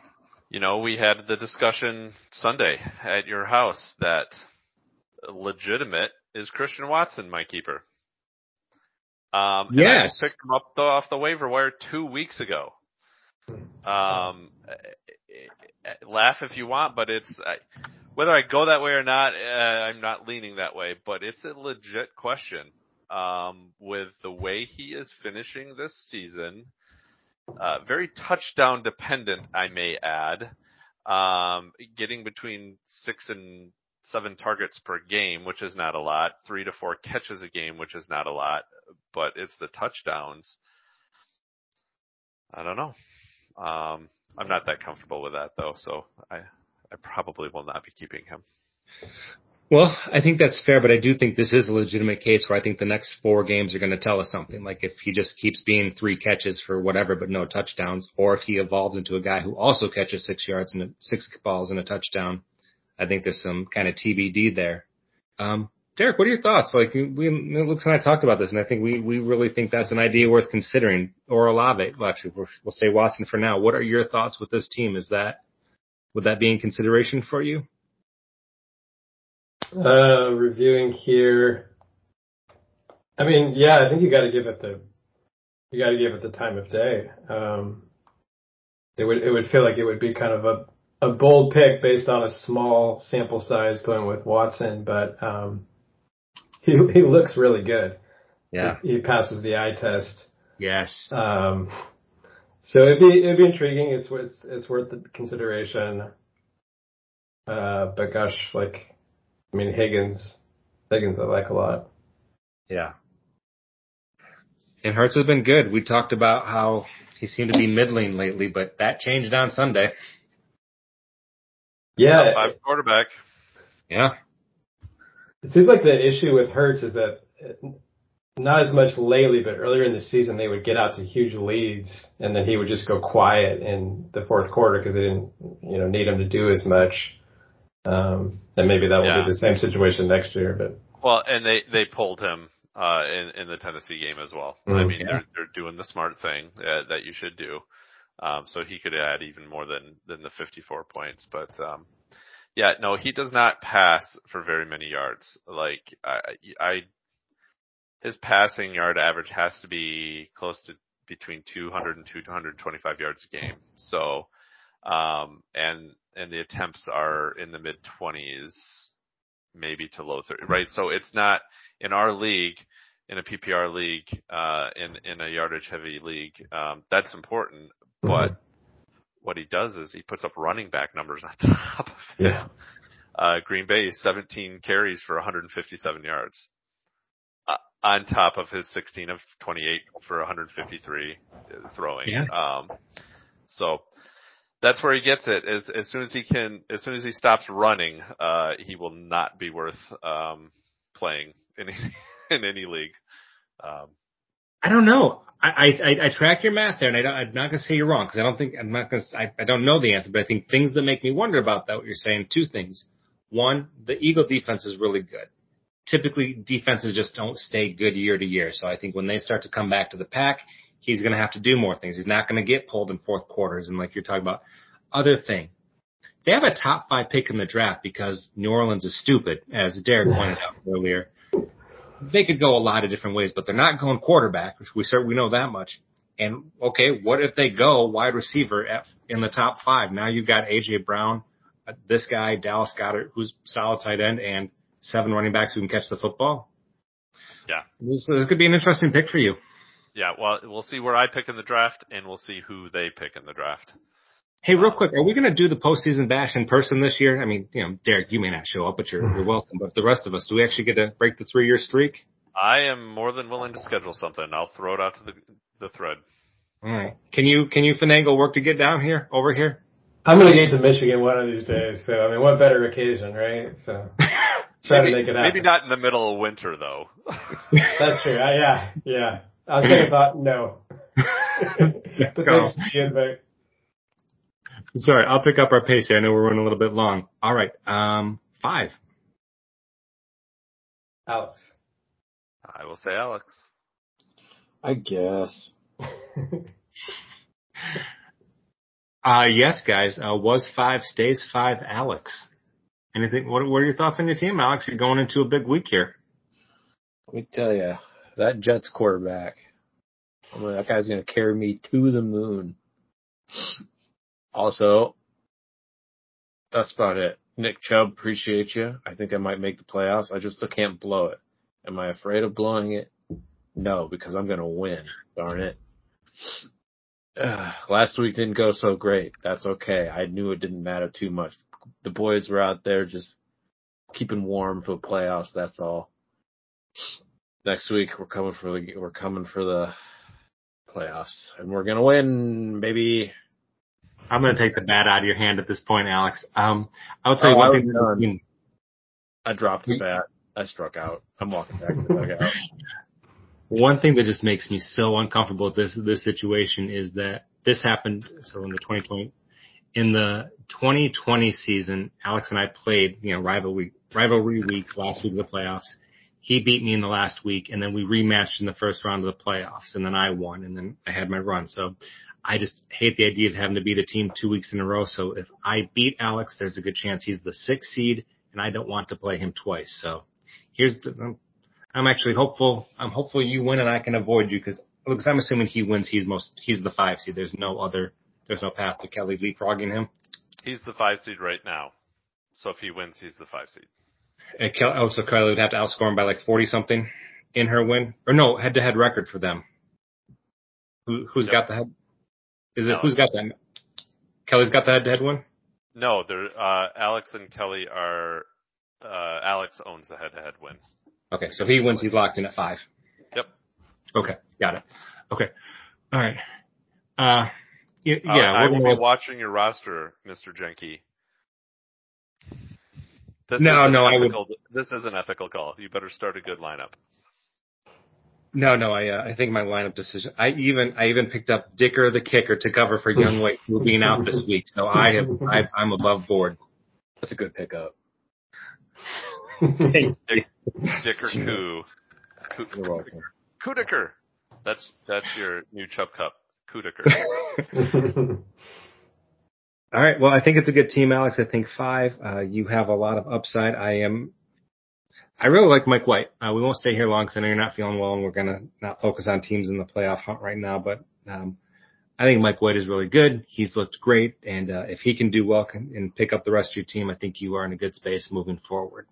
you know, we had the discussion Sunday at your house that legitimate is Christian Watson my keeper. Um, and I Yes. picked him up the, off the waiver wire two weeks ago. Um, laugh if you want, but it's I, whether I go that way or not. Uh, I'm not leaning that way, but it's a legit question. Um, with the way he is finishing this season, uh, very touchdown dependent, I may add. Um, getting between six and seven targets per game, which is not a lot. Three to four catches a game, which is not a lot, but it's the touchdowns. I don't know. Um, I'm not that comfortable with that though, so I, I probably will not be keeping him. Well, I think that's fair, but I do think this is a legitimate case where I think the next four games are going to tell us something. Like if he just keeps being three catches for whatever, but no touchdowns, or if he evolves into a guy who also catches six yards and six balls and a touchdown, I think there's some kind of TBD there. Um, Derek, what are your thoughts? Like we, Luke and I talked about this, and I think we we really think that's an idea worth considering. Or Olave, well, actually, we'll say Watson for now. What are your thoughts with this team? Is that would that be in consideration for you? Uh, reviewing here. I mean, yeah, I think you got to give it the you got to give it the time of day. Um, it would it would feel like it would be kind of a a bold pick based on a small sample size going with Watson, but um, he he looks really good. Yeah, he, he passes the eye test. Yes. Um, so it'd be it'd be intriguing. It's it's it's worth the consideration. Uh, but gosh, like, I mean Higgins, Higgins I like a lot. Yeah. And Hurts has been good. We talked about how he seemed to be middling lately, but that changed on Sunday. Yeah. Top five quarterback. Yeah. It seems like the issue with Hurts is that not as much lately, but earlier in the season they would get out to huge leads and then he would just go quiet in the fourth quarter because they didn't, you know, need him to do as much. Um, and maybe that will yeah. be the same situation next year, but. Well, and they, they pulled him, uh, in, in the Tennessee game as well. Mm, I mean, yeah. they're, they're doing the smart thing uh, that you should do. Um, so he could add even more than, than the 54 points, but, um, yeah, no, he does not pass for very many yards. Like, I, I his passing yard average has to be close to between 200 and 225 yards a game. So, um, and, and the attempts are in the mid 20s, maybe to low 30, right? So it's not in our league, in a PPR league, uh, in, in a yardage heavy league, um, that's important, but mm-hmm. what he does is he puts up running back numbers on top of it. Yeah. Uh, Green Bay 17 carries for 157 yards on top of his 16 of 28 for 153 throwing. Yeah. Um, so that's where he gets it. As as soon as he can, as soon as he stops running, uh, he will not be worth um, playing in any, in any league. Um, I don't know. I, I, I track your math there, and I don't, I am not gonna say you're wrong because I don't think I'm not gonna. I, I don't know the answer, but I think things that make me wonder about that. What you're saying, two things. One, the Eagle defense is really good typically defenses just don't stay good year to year. So I think when they start to come back to the pack, he's going to have to do more things. He's not going to get pulled in fourth quarters. And like you're talking about, other thing, they have a top five pick in the draft because New Orleans is stupid, as Derek pointed out earlier. They could go a lot of different ways, but they're not going quarterback, which we certainly know that much. And okay, what if they go wide receiver at, in the top five? Now you've got AJ Brown, uh, this guy Dallas Goedert, who's solid tight end, and seven running backs who can catch the football. Yeah. This, this could be an interesting pick for you. Yeah, well, we'll see where I pick in the draft, and we'll see who they pick in the draft. Hey, real quick, are we going to do the postseason bash in person this year? I mean, you know, Derek, you may not show up, but you're, you're welcome. But the rest of us, do we actually get to break the three year streak? I am more than willing to schedule something. I'll throw it out to the the thread. All right. Can you can you finagle work to get down here over here? I'm going to get to Michigan one of these days. So I mean, what better occasion, right? So. Try maybe, to make it happen. Maybe not in the middle of winter though. That's true. Uh, yeah, yeah. I was thinking about no. but thanks for the invite. Sorry, I'll pick up our pace here. I know we're running a little bit long. All right, um, five. Alex. I will say Alex. I guess. uh, yes, guys. Uh, was five, stays five, Alex. Anything? What, what are your thoughts on your team, Alex? You're going into a big week here. Let me tell you, that Jets quarterback, I that guy's going to carry me to the moon. Also, that's about it. Nick Chubb, appreciate you. I think I might make the playoffs. I just can't blow it. Am I afraid of blowing it? No, because I'm going to win. Darn it. Uh, last week didn't go so great. That's okay. I knew it didn't matter too much the boys were out there just keeping warm for the playoffs. That's all. Next week we're coming for the we're coming for the playoffs, and we're gonna win, baby. I'm gonna take the bat out of your hand at this point, Alex. Um, I'll tell you oh, one thing. I dropped the bat. I struck out. I'm walking back to the dugout. One thing that just makes me so uncomfortable with this this situation is that this happened. So in the 2020, in the 2020 season, Alex and I played, you know, rivalry rivalry week last week of the playoffs. He beat me in the last week, and then we rematched in the first round of the playoffs, and then I won, and then I had my run. So I just hate the idea of having to beat a team two weeks in a row. So if I beat Alex, there's a good chance he's the sixth seed, and I don't want to play him twice. So here's the, I'm actually hopeful. I'm hopeful you win and I can avoid you because because I'm assuming he wins. He's most he's the five seed. There's no other. There's no path to Kelly leapfrogging him. He's the five seed right now. So if he wins, he's the five seed. And Kel, oh, so Kelly would have to outscore him by like 40 something in her win, or no, head to head record for them. Who who's Yep. got the head? Is it who's got that? Kelly's got the head to head one. No, there. Uh, Alex and Kelly are. Uh, Alex owns the head-to-head win. Okay, so he wins, he's locked in at five. Yep. Okay, got it. Okay, all right. Uh, y- Uh, yeah, I will be watching your roster, Mr. Jenke. This No, is an no, I would- This is an ethical call. You better start a good lineup. No, no, I uh, I think my lineup decision. I even I even picked up Dicker the kicker to cover for Younghoe Koo being out this week. So I have I, I'm above board. That's a good pickup. Hey, Dicker Koo. Koo- You're welcome. Kudiker. That's that's your new Chub Cup. Kudiker. All right. Well, I think it's a good team, Alex. I think five. Uh, you have a lot of upside. I am. I really like Mike White. Uh, we won't stay here long because I know you're not feeling well, and we're gonna not focus on teams in the playoff hunt right now. But um, I think Mike White is really good. He's looked great, and uh, if he can do well can, and pick up the rest of your team, I think you are in a good space moving forward.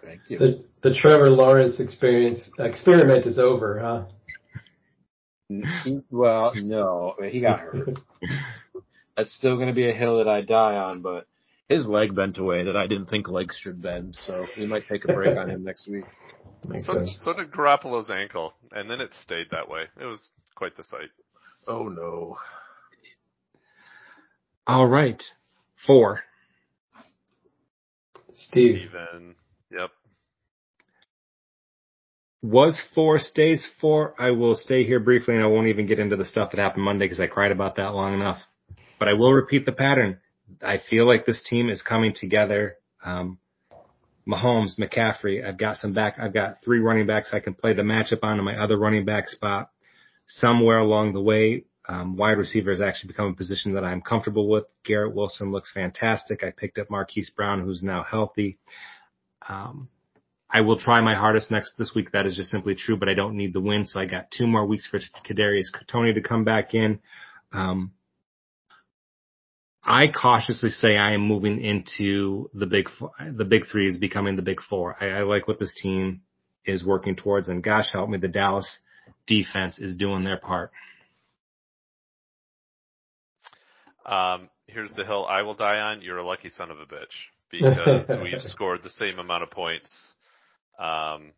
Thank you. the the Trevor Lawrence experience experiment is over, huh? Well, no, he got hurt. That's still going to be a hill that I die on, but his leg bent away that I didn't think legs should bend, so we might take a break on him next week. Makes So, sense. so did Garoppolo's ankle, and then it stayed that way. It was quite the sight. Oh no. All right, four. Steve. Even. Yep. Was four, stays four. I will stay here briefly and I won't even get into the stuff that happened Monday because I cried about that long enough. But I will repeat the pattern. I feel like this team is coming together. Um, Mahomes, McCaffrey, I've got some back, I've got three running backs I can play the matchup on in my other running back spot. Somewhere along the way, um, wide receiver has actually become a position that I'm comfortable with. Garrett Wilson looks fantastic. I picked up Marquise Brown, who's now healthy. Um, I will try my hardest next this week. That is just simply true, but I don't need the win. So I got two more weeks for Kadarius Toney to come back in. Um, I cautiously say I am moving into the big, f- the big three is becoming the big four. I, I like what this team is working towards and gosh help me, the Dallas defense is doing their part. Um, here's the hill I will die on. You're a lucky son of a bitch because we've scored the same amount of points. Um,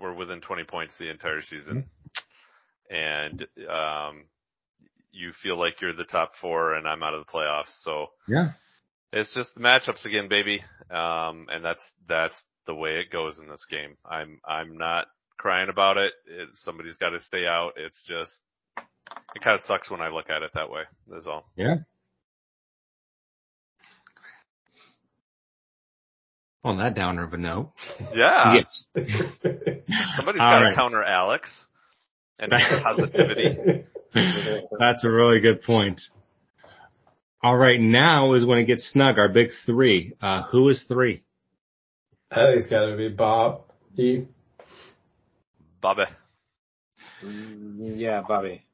we're within 20 points the entire season, and um, you feel like you're the top four, and I'm out of the playoffs. So Yeah. it's just the matchups again, baby. Um, and that's that's the way it goes in this game. I'm I'm not crying about it. it somebody's got to stay out. It's just it kind of sucks when I look at it that way. That's all. Yeah. On that downer of a note. Yeah. Yes. Somebody's All got to right. counter Alex and positivity. That's a really good point. All right, now is when it gets snug. Our big three. Uh, who is three? I think it's got to be Bob. You, Bobby. Mm, Yeah, Bobby.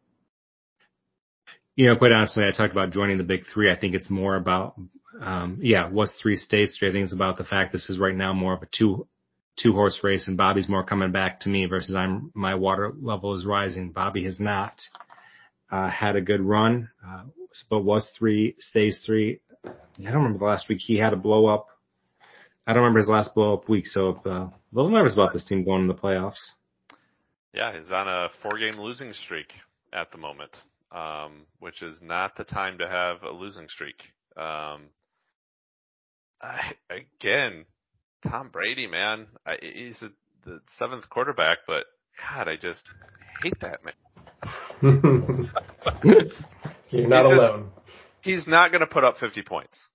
You know, quite honestly, I talked about joining the big three. I think it's more about, um, yeah, what's three stays three. I think it's about the fact this is right now more of a two, two horse race and Bobby's more coming back to me versus I'm, my water level is rising. Bobby has not, had a good run, uh, but was three, stays three. I don't remember the last week he had a blow up. I don't remember his last blow up week. So, uh, a little nervous about this team going in the playoffs. Yeah, he's on a four game losing streak at the moment. Um, which is not the time to have a losing streak. Um, I, again, Tom Brady, man. I, he's a, the seventh quarterback, but God, I just hate that man. You're not He's just- alone. He's not going to put up 50 points.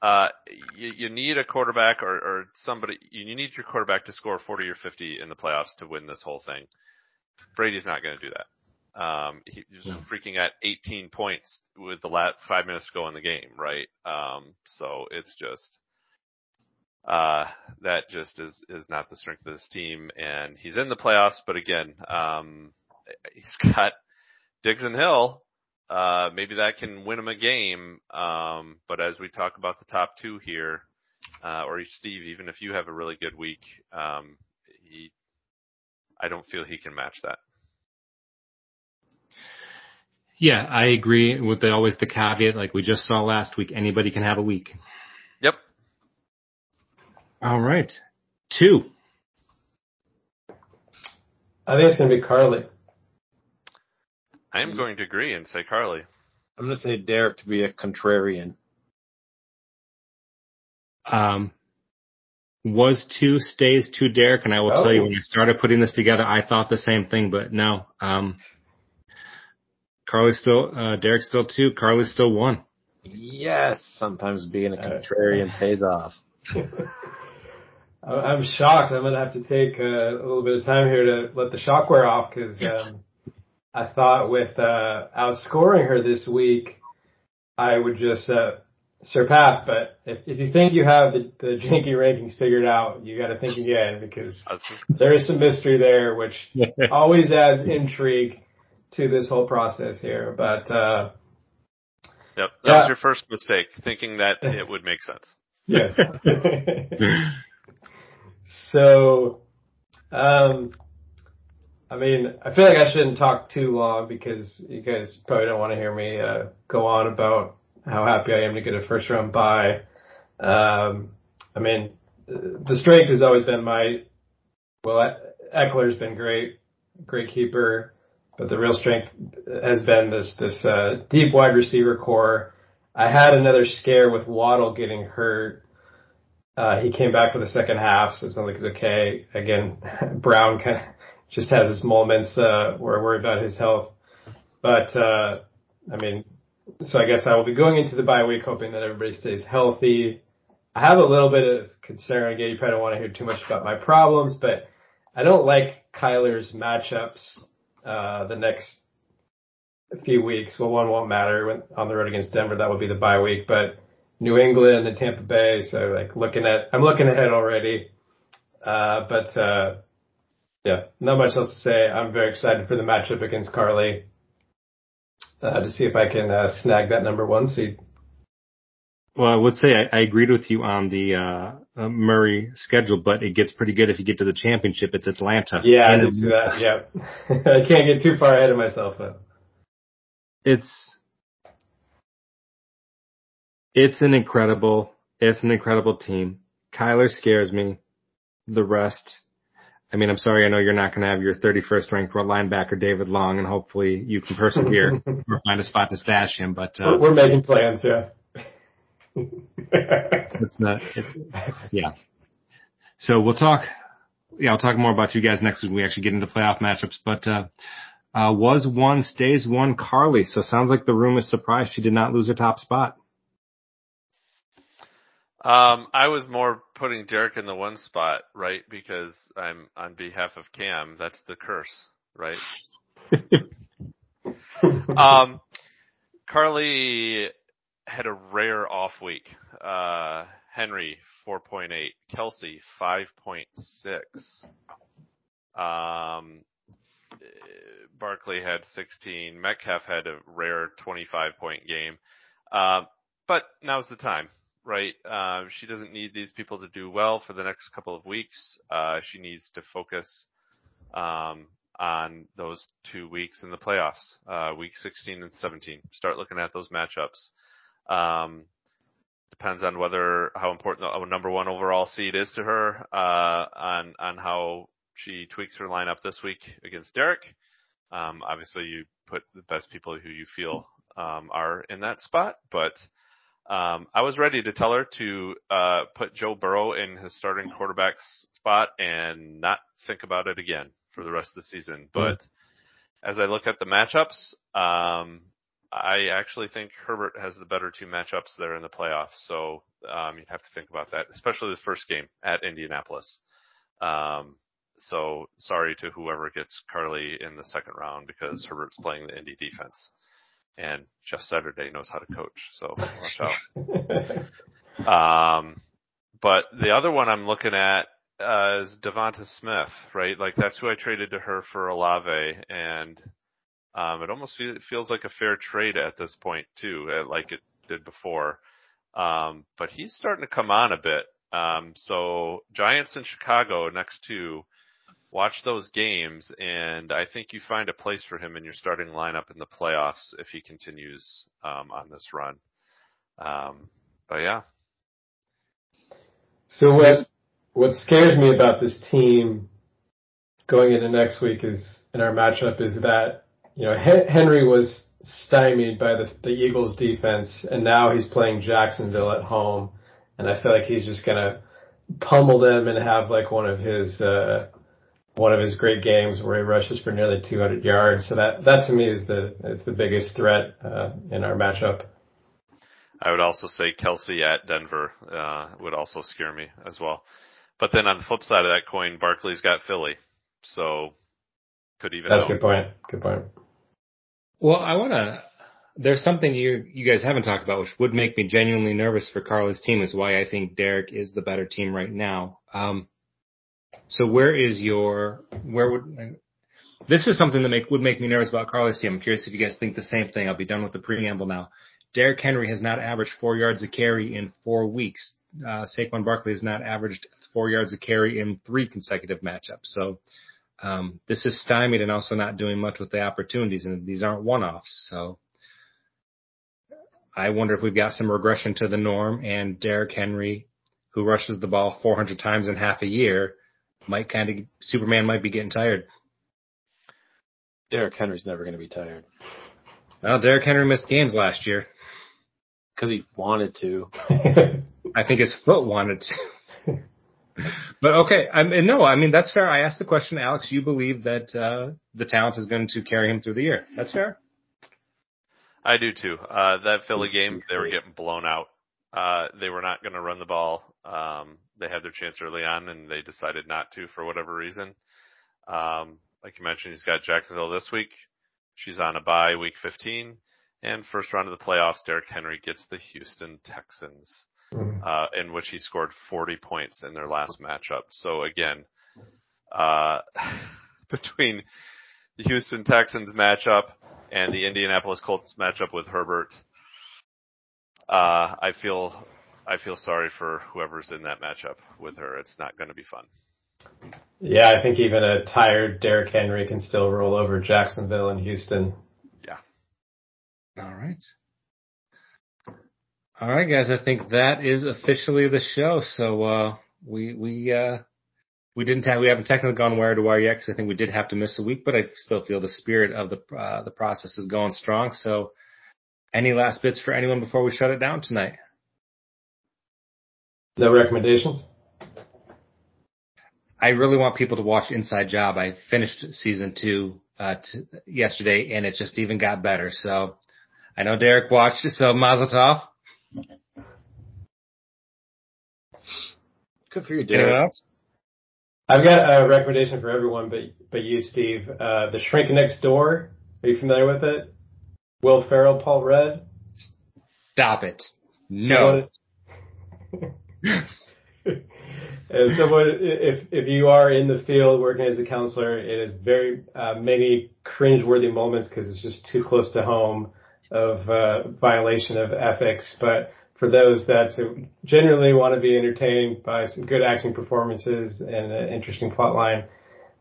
Uh, you, you need a quarterback or, or somebody, you need your quarterback to score 40 or 50 in the playoffs to win this whole thing. Brady's not going to do that. Um, he was No. freaking at 18 points with the last five minutes to go in the game, right? Um, so it's just, uh, that just is, is not the strength of this team and he's in the playoffs, but again, um, he's got Diggs and Hill, uh, maybe that can win him a game. Um, but as we talk about the top two here, uh, or Steve, even if you have a really good week, um, he, I don't feel he can match that. Yeah, I agree with the, always the caveat, like we just saw last week, anybody can have a week. Yep. All right. Two. I think it's gonna be Carly. I am going to agree and say Carly. I'm gonna say Derek to be a contrarian. Um, was two, stays two Derek, and I will tell you Oh. when I started putting this together, I thought the same thing, but no. Um, Carly's still, uh, Derek's still two, Carly's still one. Yes, sometimes being a Uh, contrarian pays off. I- I'm shocked. I'm gonna have to take uh, a little bit of time here to let the shock wear off because um, I thought with uh, outscoring her this week, I would just uh, surpass. But if, if you think you have the, the janky rankings figured out, you got to think again because there is some mystery there, which always adds intrigue to this whole process here. But uh, Yep. That Yeah. was your first mistake, thinking that it would make sense. yes. So, um, I mean, I feel like I shouldn't talk too long because you guys probably don't want to hear me uh, go on about how happy I am to get a first round bye. Um, I mean, the strength has always been my. Well, Ekeler's been great, great keeper, but the real strength has been this this uh, deep wide receiver core. I had another scare with Waddle getting hurt. Uh, he came back for the second half, so it sounds like he's okay. Again, Brown kind of just has his moments uh, where I worry about his health. But uh, I mean, so I guess I will be going into the bye week hoping that everybody stays healthy. I have a little bit of concern. Again, you probably don't want to hear too much about my problems, but I don't like Kyler's matchups uh, the next few weeks. Well, one won't matter when on the road against Denver. That would be the bye week, but New England and Tampa Bay. So like looking at, I'm looking ahead already. Uh, but, uh, yeah, not much else to say. I'm very excited for the matchup against Carly, uh, to see if I can, uh, snag that number one seed. Well, I would say I, I agreed with you on the uh, uh, Murray schedule, but it gets pretty good if you get to the championship. It's Atlanta. Yeah, I did see that. Yeah. I can't get too far ahead of myself though. It's it's an incredible it's an incredible team. Kyler scares me. The rest, I mean, I'm sorry. I know you're not going to have your 31st ranked linebacker David Long, and hopefully you can persevere or find a spot to stash him. But uh, We're, making plans, yeah. It's not. It's, yeah. So we'll talk. Yeah, I'll talk more about you guys next week when we actually get into playoff matchups. But uh, uh, was one stays one Carly. So sounds like the room is surprised she did not lose her top spot. Um, I was more putting Derek in the one spot, right? Because I'm on behalf of Cam. That's the curse, right? um, Carly had a rare off week. Uh, Henry 4.8, Kelce 5.6. Um, Barkley had 16. Metcalf had a rare 25 point game. Um, but now's the time, right? Um, she doesn't need these people to do well for the next couple of weeks. Uh, she needs to focus, um, on those two weeks in the playoffs, uh, week 16 and 17. Start looking at those matchups. Um, depends on whether how important a number one overall seed is to her, uh, on on how she tweaks her lineup this week against Derek. Um, obviously, you put the best people who you feel um, are in that spot, but Um, I was ready to tell her to uh, put Joe Burrow in his starting quarterback spot and not think about it again for the rest of the season. But as I look at the matchups, um, I actually think Herbert has the better two matchups there in the playoffs. So um, you'd have to think about that, especially the first game at Indianapolis. Um, so sorry to whoever gets Carly in the second round because Herbert's playing the Indy defense and Jeff Saturday knows how to coach. So watch out. um, but the other one I'm looking at uh, is DeVonta Smith, right? Like that's who I traded to her for Olave, and um, it almost feel, it feels like a fair trade at this point too, uh, like it did before. Um, but he's starting to come on a bit. Um, so Giants in Chicago next two watch those games, and I think you find a place for him in your starting lineup in the playoffs if he continues um, on this run. Um, but yeah. So what what scares me about this team going into next week is in our matchup is that you know Henry was stymied by the, the Eagles defense, and now he's playing Jacksonville at home, and I feel like he's just gonna pummel them and have like one of his uh, one of his great games where he rushes for nearly 200 yards. So that that to me is the is the biggest threat uh, in our matchup. I would also say Kelce at Denver uh, would also scare me as well. But then on the flip side of that coin, Barkley's got Philly, so could even. That's a good point. Good point. Well, I want to. There's something you you guys haven't talked about, which would make me genuinely nervous for Carly's team. Is why I think Derek is the better team right now. Um, so where is your, where would, this is something that make, would make me nervous about Carlos. I'm curious if you guys think the same thing. I'll be done with the preamble now. Derrick Henry has not averaged four yards a carry in four weeks. Uh, Saquon Barkley has not averaged four yards a carry in three consecutive matchups. So, um, this is stymied and also not doing much with the opportunities and these aren't one-offs. So I wonder if we've got some regression to the norm and Derrick Henry, who rushes the ball 400 times in half a year, might kind of Superman might be getting tired. Derrick Henry's never going to be tired. Well, Derrick Henry missed games last year because he wanted to. I think his foot wanted to. but okay, I mean, no, I mean that's fair. I asked the question, Alex. You believe that uh, the talent is going to carry him through the year? That's fair. I do too. Uh, that Philly game, they were getting blown out. Uh, they were not going to run the ball. Um, they had their chance early on and they decided not to for whatever reason. Um, like you mentioned, he's got Jacksonville this week. She's on a bye week 15 and first round of the playoffs, Derrick Henry gets the Houston Texans, mm-hmm. uh, in which he scored 40 points in their last matchup. So again, uh, between the Houston Texans matchup and the Indianapolis Colts matchup with Herbert, uh, I feel I feel sorry for whoever's in that matchup with her. It's not going to be fun. Yeah, I think even a tired Derrick Henry can still roll over Jacksonville and Houston. Yeah. All right. All right, guys. I think that is officially the show. So uh, we we uh, we didn't have we haven't technically gone wire to wire yet because I think we did have to miss a week, but I still feel the spirit of the uh, the process is going strong. So, any last bits for anyone before we shut it down tonight? No recommendations? I really want people to watch Inside Job. I finished season two uh, t- yesterday, and it just even got better. So I know Derek watched it, so Mazel Tov. Good for you, Derek. Anyone else? I've got a recommendation for everyone, but but you, Steve. Uh, the Shrink Next Door. Are you familiar with it? Will Ferrell, Paul Rudd. Stop it. No. and so if, if you are in the field working as a counselor, it is very, uh, many cringeworthy moments because it's just too close to home of, uh, violation of ethics. But for those that generally want to be entertained by some good acting performances and an interesting plot line,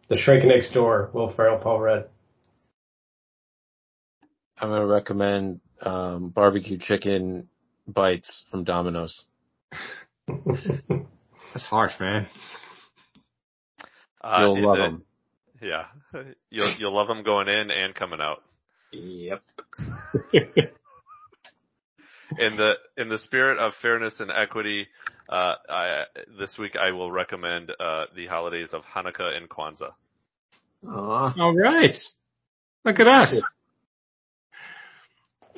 The Shrink Next Door, Will Ferrell, Paul Rudd. I'm going to recommend um, barbecue chicken bites from Domino's. That's harsh, man. Uh, you'll love them. Yeah, you'll you'll love them going in and coming out. Yep. in the in the spirit of fairness and equity, uh, I, this week I will recommend uh, the holidays of Hanukkah and Kwanzaa. Aw. All right. Look at us.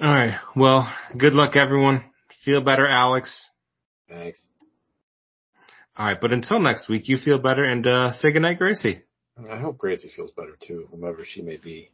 All right. Well, good luck, everyone. Feel better, Alex. Thanks. All right. But until next week, you feel better and uh, say goodnight, Gracie. I hope Gracie feels better too, whomever she may be.